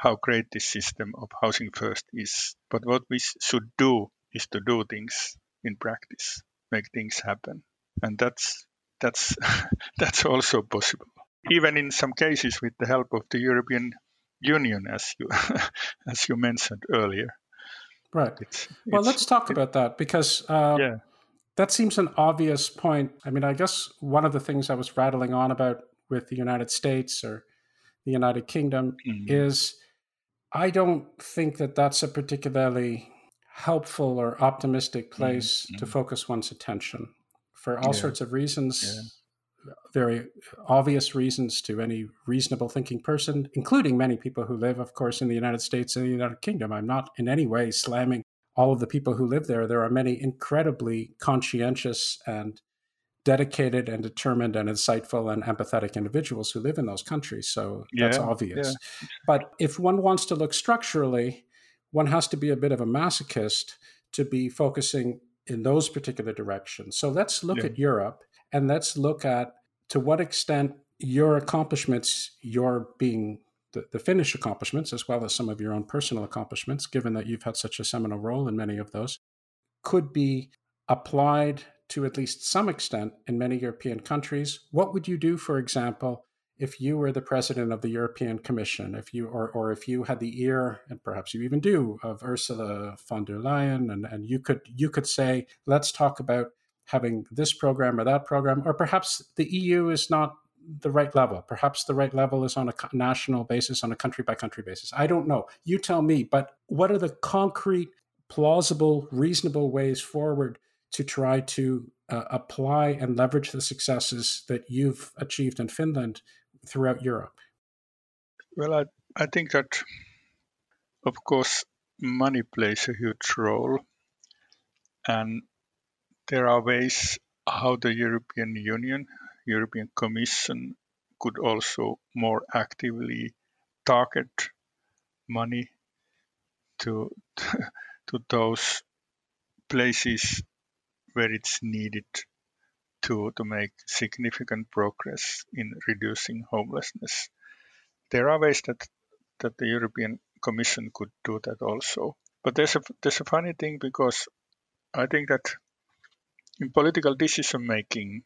how great this system of housing first is. But what we should do is to do things in practice, make things happen, and that's that's that's also possible. Even in some cases, with the help of the European Union, as you as you mentioned earlier. Right. It's, well, let's talk it, about that because um, yeah. That seems an obvious point. I mean, I guess one of the things I was rattling on about with the United States or the United Kingdom mm-hmm. is I don't think that that's a particularly helpful or optimistic place mm-hmm. to focus one's attention for all yeah. sorts of reasons. Yeah. Very obvious reasons to any reasonable thinking person, including many people who live, of course, in the United States and the United Kingdom. I'm not in any way slamming all of the people who live there. There are many incredibly conscientious and dedicated and determined and insightful and empathetic individuals who live in those countries. So yeah, that's obvious. Yeah. But if one wants to look structurally, one has to be a bit of a masochist to be focusing in those particular directions. So let's look yeah. at Europe and let's look at to what extent your accomplishments, your being the, the Finnish accomplishments, as well as some of your own personal accomplishments, given that you've had such a seminal role in many of those, could be applied to at least some extent in many European countries. What would you do, for example, if you were the president of the European Commission, if you or, or if you had the ear, and perhaps you even do, of Ursula von der Leyen, and, and you could you could say, let's talk about having this program or that program, or perhaps the EU is not the right level. Perhaps the right level is on a national basis, on a country by country basis. I don't know. You tell me. But what are the concrete, plausible, reasonable ways forward to try to uh, apply and leverage the successes that you've achieved in Finland throughout Europe? Well, I, I think that, of course, money plays a huge role. And there are ways how the European Union, European Commission could also more actively target money to to those places where it's needed to, to make significant progress in reducing homelessness. There are ways that, that the European Commission could do that also. But there's a, there's a funny thing because I think that in political decision making,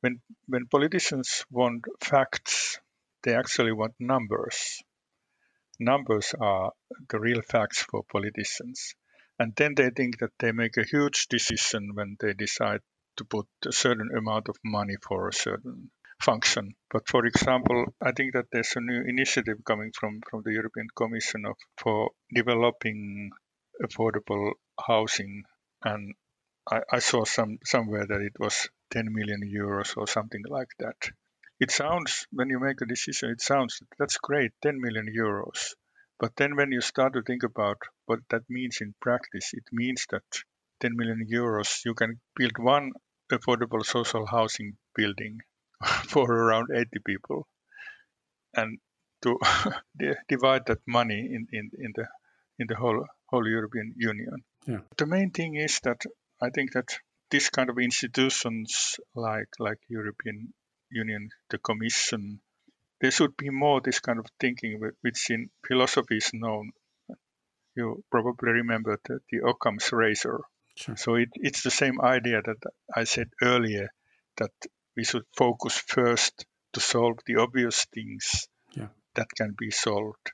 when, when politicians want facts, they actually want numbers. Numbers are the real facts for politicians. And then they think that they make a huge decision when they decide to put a certain amount of money for a certain function. But for example, I think that there's a new initiative coming from, from the European Commission of, for developing affordable housing. And I, I saw some somewhere that it was 10 million euros or something like that. It sounds, when you make a decision, it sounds that's great, 10 million euros. But then when you start to think about what that means in practice, it means that 10 million euros, you can build one affordable social housing building for around 80 people. And to divide that money in, in, in the in the whole whole European Union. Yeah. The main thing is that I think that this kind of institutions like like European Union, the Commission, there should be more this kind of thinking, which in philosophy is known. You probably remember the, the Occam's razor. Sure. So it, it's the same idea that I said earlier that we should focus first to solve the obvious things yeah. that can be solved.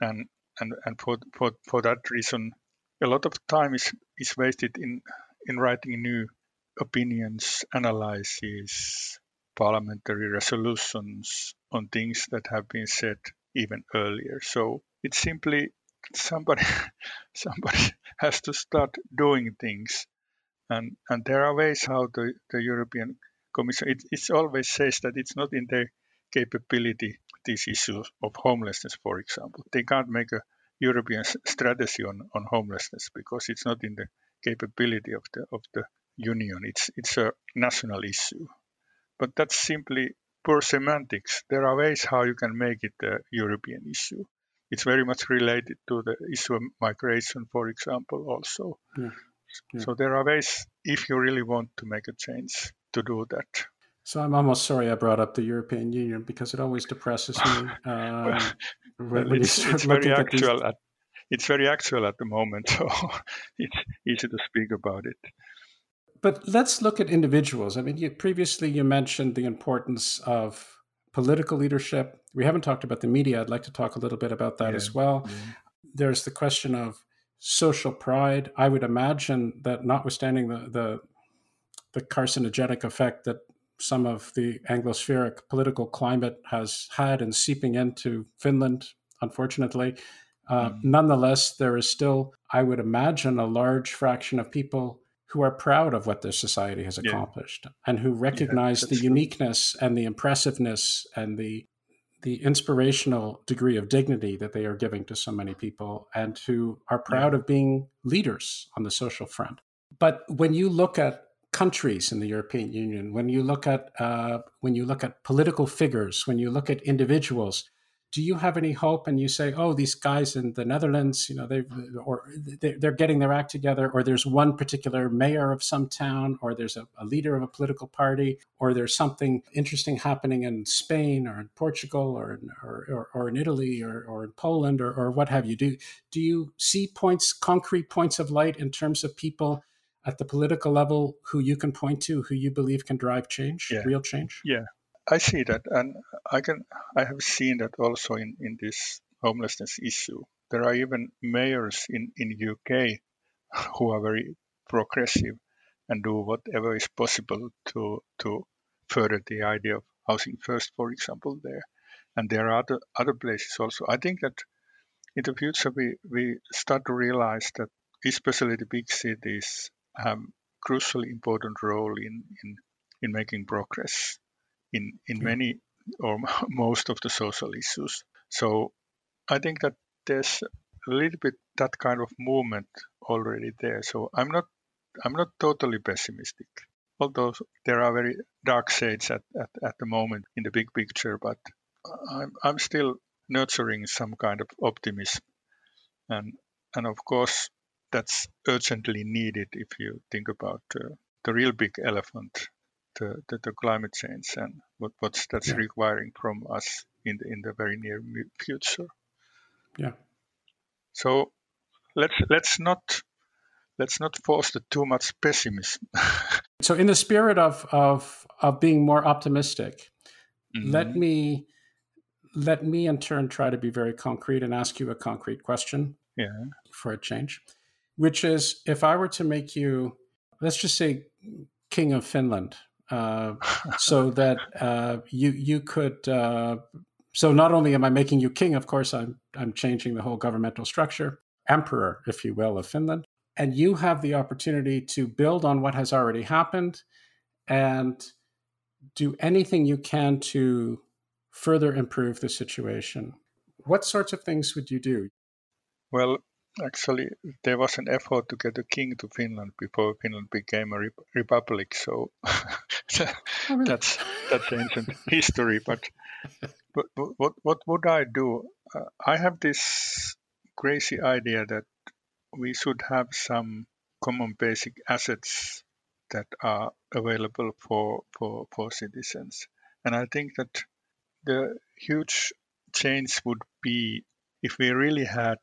And and, and for, for, for that reason, a lot of time is, is wasted in, in writing new opinions, analyses, parliamentary resolutions on things that have been said even earlier. So it's simply somebody somebody has to start doing things, and and there are ways how the, the European Commission it it's always says that it's not in their capability these issues of homelessness, for example. They can't make a European strategy on, on homelessness because it's not in the capability of the of the union. It's it's a national issue. But that's simply poor semantics. There are ways how you can make it a European issue. It's very much related to the issue of migration, for example, also. Yeah. Yeah. So there are ways, if you really want to make a change, to do that. So I'm almost sorry I brought up the European Union because it always depresses me. Um, well, when it's, it's very actual. At, it's very actual at the moment, so it's easy to speak about it. But let's look at individuals. I mean, you, previously you mentioned the importance of political leadership. We haven't talked about the media. I'd like to talk a little bit about that yeah, as well. Yeah. There's the question of social pride. I would imagine that, notwithstanding the, the the carcinogenic effect that some of the Anglospheric political climate has had in seeping into Finland, unfortunately. Uh, mm. Nonetheless, there is still, I would imagine, a large fraction of people who are proud of what their society has accomplished yeah. and who recognize yeah, the uniqueness and the impressiveness and the the inspirational degree of dignity that they are giving to so many people and who are proud yeah. of being leaders on the social front. But when you look at countries in the European Union, when you look at uh, when you look at political figures, when you look at individuals, do you have any hope? And you say oh these guys in the netherlands you know they or they're getting their act together or there's one particular mayor of some town or there's a, a, leader of a political party or there's something interesting happening in spain or in portugal or in, or, or, or in italy or, or in poland or, or what have you. Do do you see points concrete points of light in terms of people at the political level who you can point to who you believe can drive change yeah. real change? Yeah I see that, and I can I have seen that also in, in this homelessness issue. There are even mayors in, in UK who are very progressive and do whatever is possible to to further the idea of housing first, for example, there. And there are other, other places also. I think that in the future we, we start to realize that especially the big cities have crucially important role in, in, in making progress in, in many or most of the social issues. So I think that there's a little bit that kind of movement already there. So I'm not I'm not totally pessimistic. Although there are very dark shades at, at, at the moment in the big picture, but I'm I'm still nurturing some kind of optimism. And and of course that's urgently needed if you think about uh, the real big elephant, the, the, the, climate change and what what's that's yeah. requiring from us in the in the very near future. Yeah. So let's let's not let's not foster too much pessimism. so, in the spirit of of of being more optimistic, mm-hmm. let me let me in turn try to be very concrete and ask you a concrete question. Yeah. For a change, which is if I were to make you, let's just say, king of Finland, uh, so that uh, you you could. Uh, so not only am I making you king, of course, I'm I'm changing the whole governmental structure, emperor, if you will, of Finland and you have the opportunity to build on what has already happened and do anything you can to further improve the situation. What sorts of things would you do? Well, actually, there was an effort to get a king to Finland before Finland became a rep- republic. So oh, really? that's that's ancient history. But, but what what would I do? Uh, I have this crazy idea that we should have some common basic assets that are available for, for, for citizens. And I think that the huge change would be if we really had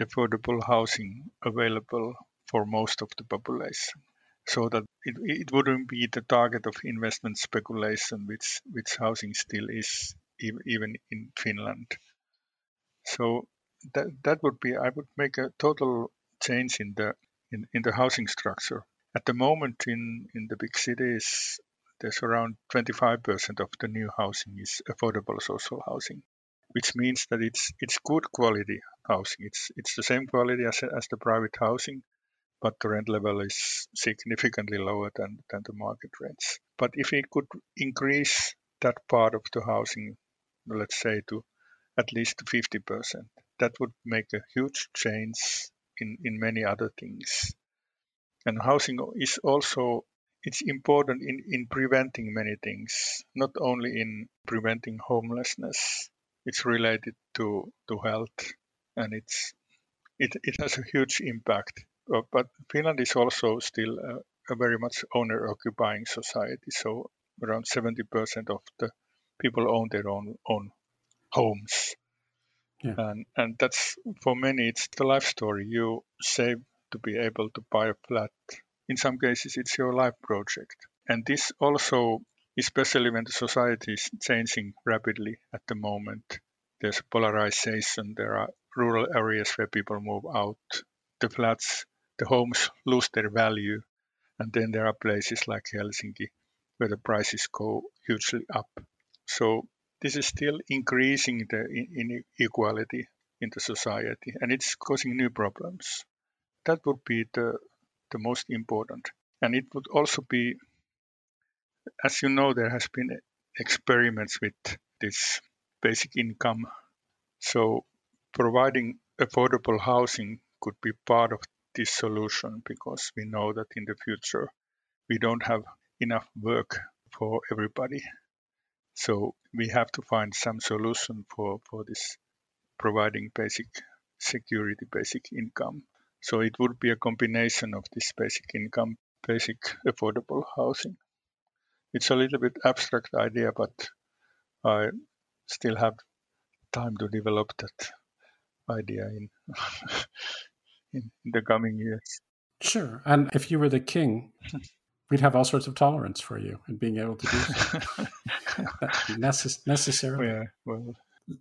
affordable housing available for most of the population so that it, it wouldn't be the target of investment speculation which which housing still is even in Finland so that that would be I would make a total change in the in, in the housing structure. At the moment in, in the big cities there's around 25% of the new housing is affordable social housing, which means that it's it's good quality housing. It's it's the same quality as, as the private housing, but the rent level is significantly lower than, than the market rents. But if we could increase that part of the housing, let's say to at least 50%, that would make a huge change in, in many other things. And housing is also it's important in, in preventing many things, not only in preventing homelessness. It's related to, to health and it's it, it has a huge impact. Uh, but Finland is also still a, a very much owner occupying society. So around 70% of the people own their own own homes. Yeah. And and that's for many it's the life story. You save to be able to buy a flat. In some cases it's your life project. And this also especially when the society is changing rapidly at the moment. There's polarization, there are rural areas where people move out, the flats, the homes lose their value, and then there are places like Helsinki where the prices go hugely up. So this is still increasing the inequality in the society and it's causing new problems. That would be the, the most important. And it would also be, as you know, there has been experiments with this basic income. So providing affordable housing could be part of this solution because we know that in the future we don't have enough work for everybody. So we have to find some solution for, for this providing basic security, basic income. So it would be a combination of this basic income, basic affordable housing. It's a little bit abstract idea, but I still have time to develop that idea in in the coming years. Sure. And if you were the king, we'd have all sorts of tolerance for you and being able to do so. necess- necessarily. Yeah, well.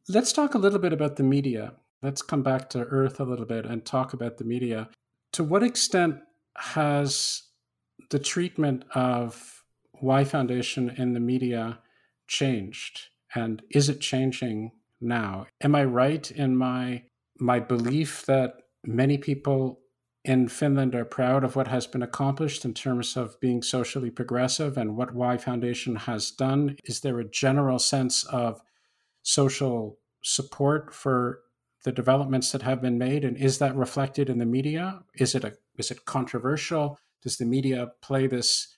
Let's talk a little bit about the media. Let's come back to Earth a little bit and talk about the media. To what extent has the treatment of Y Foundation in the media changed? And is it changing now? Am I right in my my belief that many people in Finland are proud of what has been accomplished in terms of being socially progressive and what Y Foundation has done? Is there a general sense of social support for the developments that have been made and is that reflected in the media is it a is it controversial does the media play this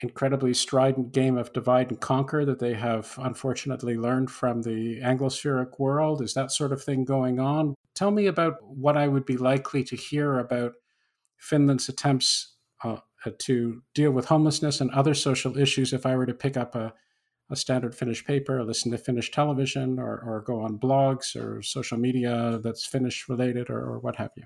incredibly strident game of divide and conquer that they have unfortunately learned from the anglospheric world is that sort of thing going on tell me about what i would be likely to hear about finland's attempts uh, to deal with homelessness and other social issues if i were to pick up a a standard Finnish paper, listen to Finnish television, or, or go on blogs or social media that's Finnish related, or, or what have you?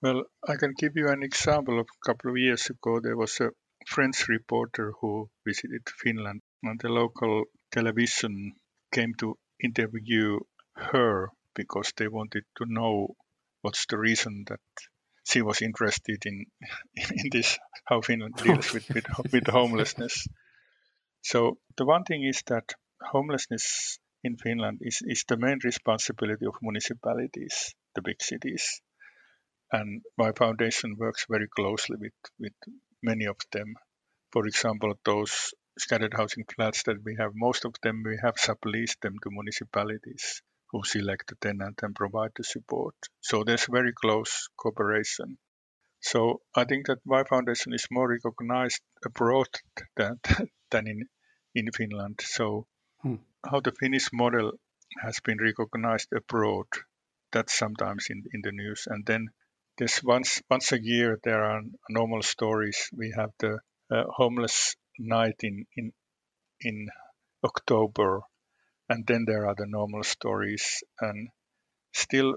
Well, I can give you an example. Of a couple of years ago, there was a French reporter who visited Finland, and the local television came to interview her because they wanted to know what's the reason that she was interested in in this how Finland deals with with, with homelessness. So the one thing is that homelessness in Finland is, is the main responsibility of municipalities, the big cities. And my foundation works very closely with, with many of them. For example, those scattered housing flats that we have, most of them we have subleased them to municipalities who select the tenant and provide the support. So there's very close cooperation. So I think that Y Foundation is more recognized abroad than, than in in Finland. So hmm. how the Finnish model has been recognized abroad, that's sometimes in, in the news. And then there's once once a year there are normal stories. We have the uh, homeless night in in in October, and then there are the normal stories. And still,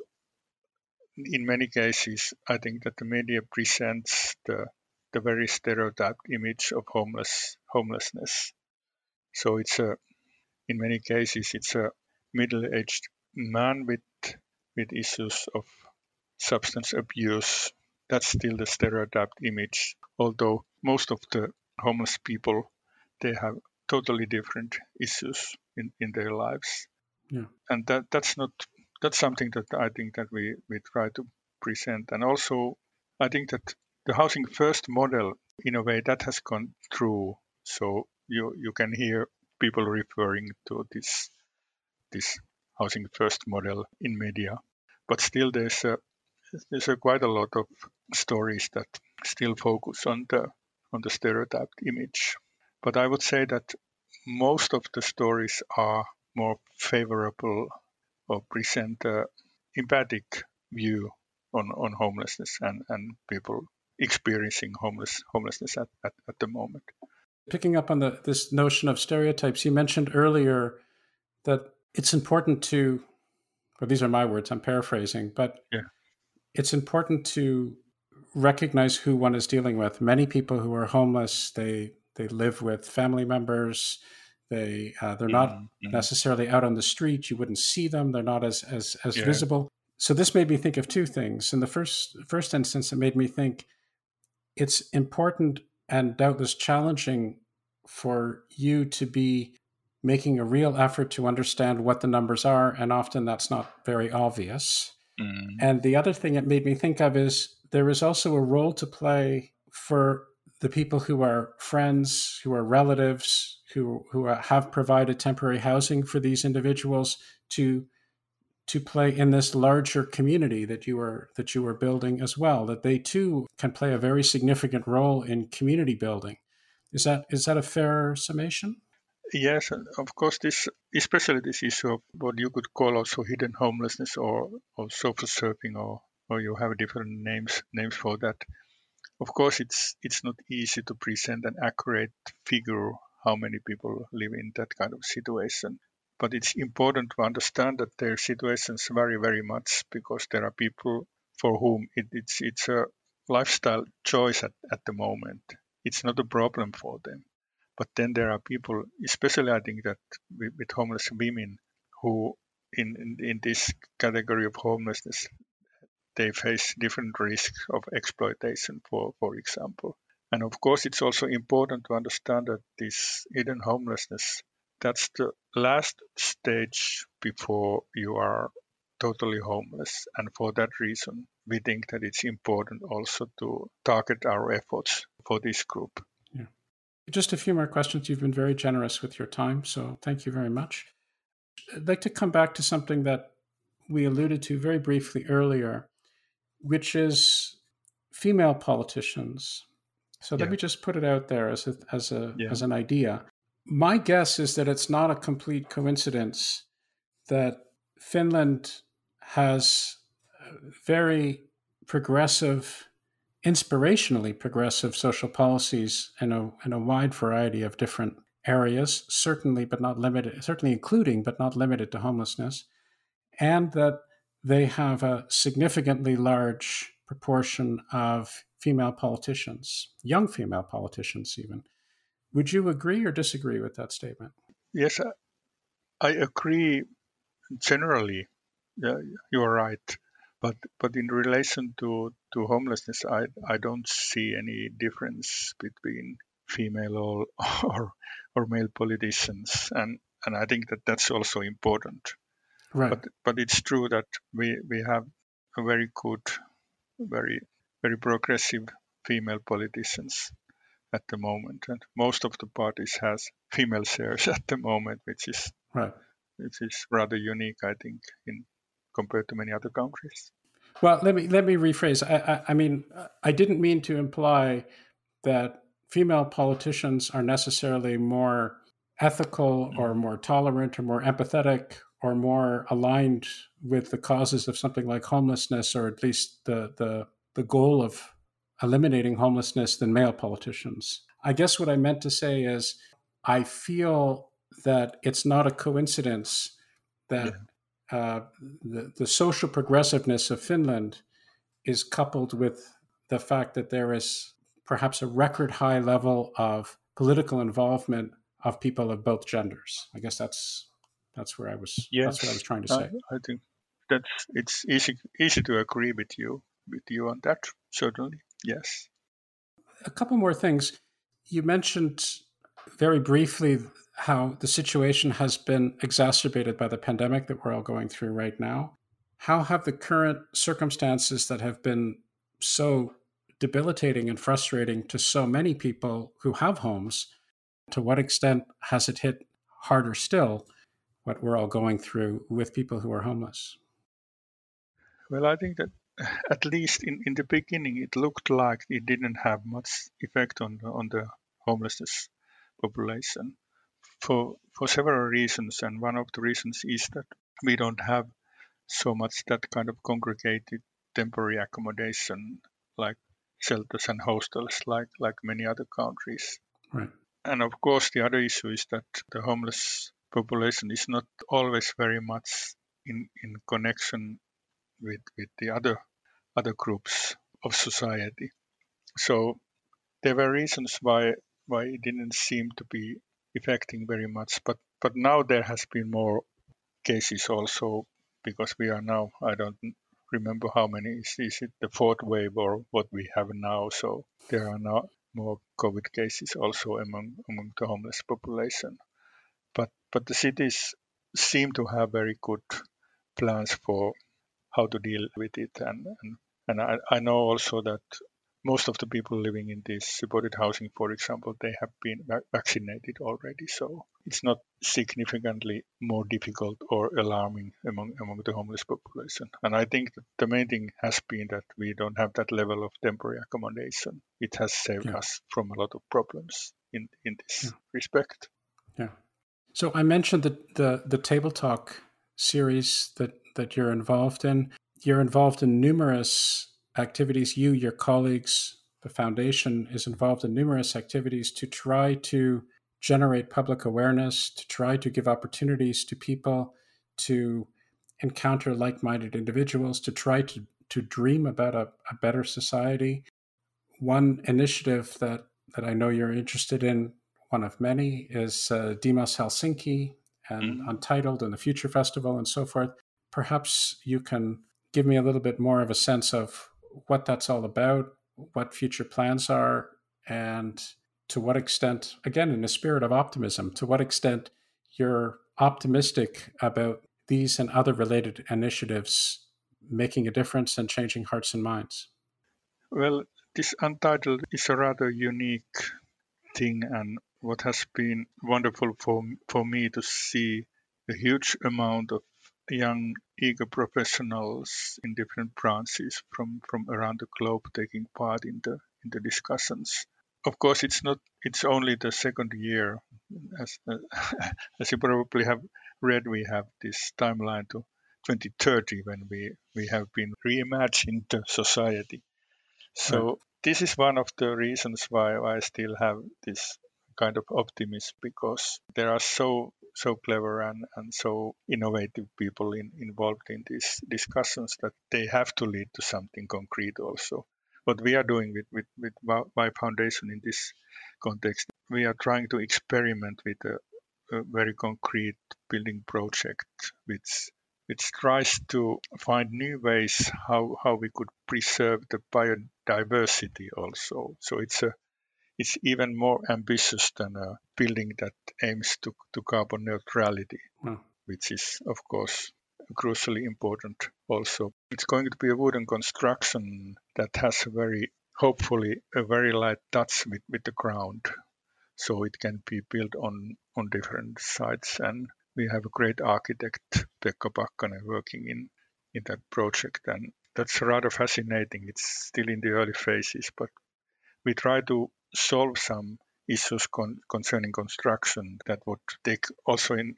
in many cases, I think that the media presents the the very stereotyped image of homeless homelessness so it's a, in many cases, it's a middle-aged man with with issues of substance abuse. That's still the stereotyped image. Although most of the homeless people, they have totally different issues in, in their lives. Yeah. And that that's not that's something that I think that we, we try to present. And also I think that the housing first model in a way that has gone through. So you you can hear people referring to this this housing first model in media, but still there's a there's a quite a lot of stories that still focus on the on the stereotyped image. But I would say that most of the stories are more favorable or present a empathic view on, on homelessness and, and people experiencing homeless homelessness at, at, at the moment picking up on the this notion of stereotypes, you mentioned earlier that it's important to, or these are my words, I'm paraphrasing, but yeah. It's important to recognize who one is dealing with. Many people who are homeless, they they live with family members. They uh, they're not mm-hmm. necessarily out on the street. You wouldn't see them. They're not as as as yeah. visible. So this made me think of two things. In the first first instance, it made me think it's important and doubtless challenging for you to be making a real effort to understand what the numbers are, and often that's not very obvious. Mm. And the other thing it made me think of is there is also a role to play for the people who are friends, who are relatives, who who have provided temporary housing for these individuals to to play in this larger community that you are that you are building as well that they too can play a very significant role in community building is that is that a fair summation yes of course this especially this issue of what you could call also hidden homelessness or or social surfing or or you have different names names for that of course it's it's not easy to present an accurate figure how many people live in that kind of situation but it's important to understand that their situations vary very much because there are people for whom it, it's it's a lifestyle choice at, at the moment. It's not a problem for them. But then there are people, especially I think that with, homeless women, who in, in, in this category of homelessness, they face different risks of exploitation, for, for example. And of course, it's also important to understand that this hidden homelessness that's the last stage before you are totally homeless. And for that reason, we think that it's important also to target our efforts for this group. Just a few more questions. You've been very generous with your time, so thank you very much. I'd like to come back to something that we alluded to very briefly earlier, which is female politicians. So yeah. let me just put it out there as a, as a yeah. as an idea. My guess is that it's not a complete coincidence that Finland has very progressive, inspirationally progressive social policies in a, in a wide variety of different areas, certainly, but not limited, certainly including, but not limited to homelessness, and that they have a significantly large proportion of female politicians, young female politicians, even. Would you agree or disagree with that statement? Yes, I agree generally. Yeah, you're right. But but in relation to, to homelessness, I, I don't see any difference between female or, or or male politicians, and and I think that that's also important. Right. But but it's true that we we have a very good, very very progressive female politicians at the moment, and most of the parties has female shares at the moment, which is right. which is rather unique, I think, in compared to many other countries. Well, let me let me rephrase. I, I, I mean, I didn't mean to imply that female politicians are necessarily more ethical mm. or more tolerant or more empathetic or more aligned with the causes of something like homelessness or at least the the the goal of eliminating homelessness than male politicians. I guess what I meant to say is I feel that it's not a coincidence that yeah. Uh, the, the social progressiveness of Finland is coupled with the fact that there is perhaps a record high level of political involvement of people of both genders. I guess that's that's where I was. Yes, that's what I was trying to say. I, I think that's it's easy easy to agree with you with you on that. Certainly, yes. A couple more things. You mentioned very briefly how the situation has been exacerbated by the pandemic that we're all going through right now. How have the current circumstances that have been so debilitating and frustrating to so many people who have homes, to what extent has it hit harder still what we're all going through with people who are homeless? Well, I think that at least in, in the beginning, it looked like it didn't have much effect on the, on the homelessness population for for several reasons, and one of the reasons is that we don't have so much that kind of congregated temporary accommodation like shelters and hostels like like many other countries. Right. And of course, the other issue is that the homeless population is not always very much in, in connection with, with the other other groups of society. So there were reasons why why it didn't seem to be affecting very much. But but now there has been more cases also because we are now I don't remember how many is, is it the fourth wave or what we have now. So there are now more COVID cases also among among the homeless population. But but the cities seem to have very good plans for how to deal with it and and, and I, I know also that most of the people living in this supported housing, for example, they have been vaccinated already. So it's not significantly more difficult or alarming among among the homeless population. And I think that the main thing has been that we don't have that level of temporary accommodation. It has saved yeah. us from a lot of problems in in this yeah. respect. Yeah. So I mentioned the, the the table talk series that that you're involved in. You're involved in numerous activities. You, your colleagues, the foundation is involved in numerous activities to try to generate public awareness, to try to give opportunities to people to encounter like minded individuals, to try to, to dream about a, a better society. One initiative that, that I know you're interested in, one of many, is uh, Demos Helsinki and mm-hmm. Untitled and the Future Festival and so forth. Perhaps you can give me a little bit more of a sense of what that's all about, what future plans are, and to what extent, again, in a spirit of optimism, to what extent you're optimistic about these and other related initiatives making a difference and changing hearts and minds? Well, this Untitled is a rather unique thing, and what has been wonderful for for me to see a huge amount of young eager professionals in different branches from from around the globe taking part in the in the discussions. Of course it's not it's only the second year. As uh, as you probably have read we have this timeline to 2030 when we we have been reimagined the society. So right. this is one of the reasons why I still have this kind of optimism because there are so so clever and, and so innovative people in, involved in these discussions that they have to lead to something concrete also. What we are doing with, with, with Y Foundation in this context, we are trying to experiment with a, a very concrete building project which which tries to find new ways how, how we could preserve the biodiversity also. So it's a it's even more ambitious than a building that aims to, to carbon neutrality, hmm. which is, of course, crucially important also. It's going to be a wooden construction that has a very, hopefully, a very light touch with, with the ground. So it can be built on, on different sites. And we have a great architect, Pekka Pakkanen, working in, in that project. And that's rather fascinating. It's still in the early phases, but we try to solve some issues con- concerning construction that would take also in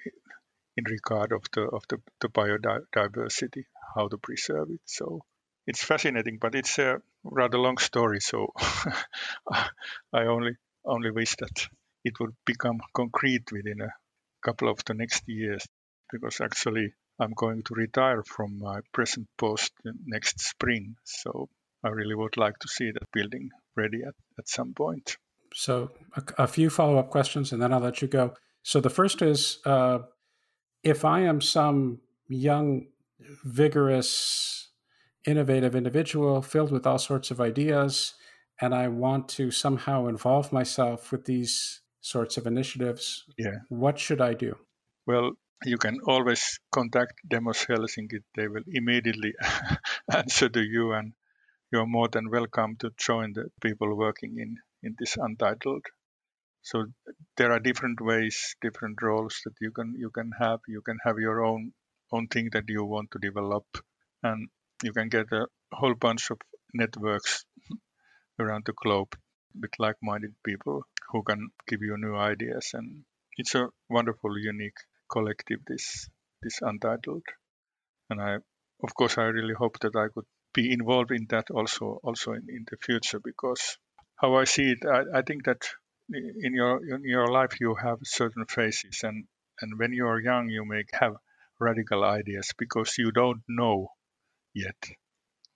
in regard of the of the, the biodiversity, how to preserve it. So it's fascinating, but it's a rather long story. So I only only wish that it would become concrete within a couple of the next years, because actually I'm going to retire from my present post next spring. So I really would like to see that building ready at, at some point. So, a, a few follow up questions and then I'll let you go. So, the first is uh, if I am some young, vigorous, innovative individual filled with all sorts of ideas, and I want to somehow involve myself with these sorts of initiatives, yeah. what should I do? Well, you can always contact Demos Helsinki. They will immediately answer to you and you're more than welcome to join the people working in, in this untitled. So there are different ways, different roles that you can you can have. You can have your own own thing that you want to develop, and you can get a whole bunch of networks around the globe with like-minded people who can give you new ideas. And it's a wonderful, unique collective. This this untitled, and I, of course, I really hope that I could be involved in that also also in, in the future because how I see it, I, I think that in your in your life you have certain phases and and when you are young you may have radical ideas because you don't know yet.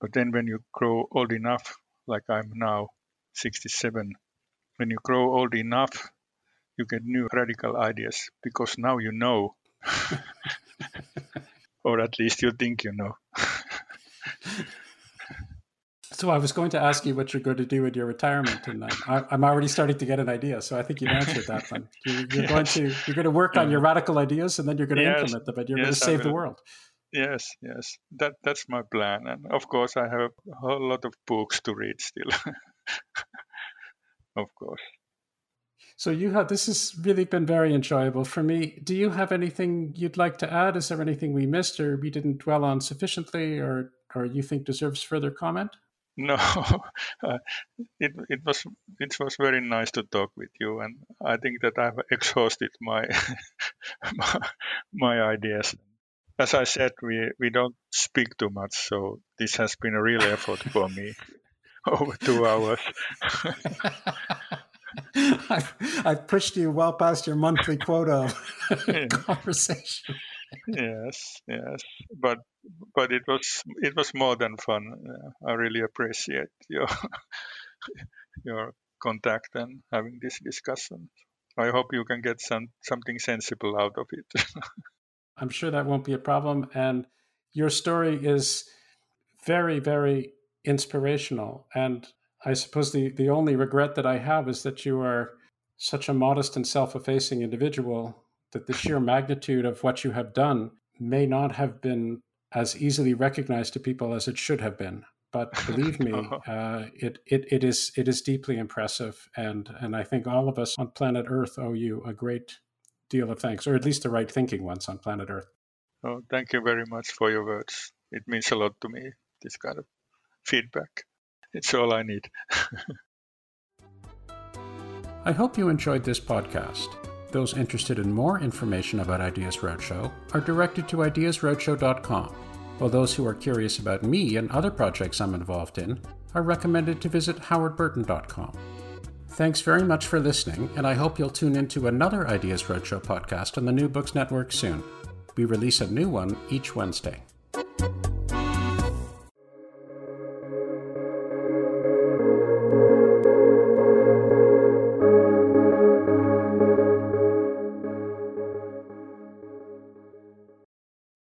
But then when you grow old enough like i'm now 67 when you grow old enough you get new radical ideas because now you know. Or at least you think you know So I was going to ask you what you're going to do in your retirement, and I'm, I'm already starting to get an idea. So I think you've answered that one. You're, you're yes. going to you're going to work on your um, radical ideas, and then you're going to yes. implement them, and you're yes, going to save the world. Yes, yes, that that's my plan, and of course I have a whole lot of books to read still. of course. So you have this has really been very enjoyable for me. Do you have anything you'd like to add? Is there anything we missed or we didn't dwell on sufficiently, or or you think deserves further comment? No, uh, it it was it was very nice to talk with you, and I think that I've exhausted my my, my ideas. As I said, we we don't speak too much, so this has been a real effort for me over two hours. I've, I've, pushed you well past your monthly quota of conversation yes, yes, but but it was it was more than fun. Uh, I really appreciate your your contact and having this discussion. I hope you can get some something sensible out of it. I'm sure that won't be a problem. And your story is very, very inspirational. And I suppose the, the only regret that I have is that you are such a modest and self effacing individual that the sheer magnitude of what you have done may not have been as easily recognized to people as it should have been. But believe me, uh, it, it, it is it is deeply impressive, and and I think all of us on planet Earth owe you a great deal of thanks, or at least the right thinking ones on planet Earth. Oh, thank you very much for your words. It means a lot to me. This kind of feedback. It's all I need. I hope you enjoyed this podcast. Those interested in more information about Ideas Roadshow are directed to ideasroadshow.com, while those who are curious about me and other projects I'm involved in are recommended to visit howardburton.com. Thanks very much for listening, and I hope you'll tune into another Ideas Roadshow podcast on the New Books Network soon. We release a new one each Wednesday.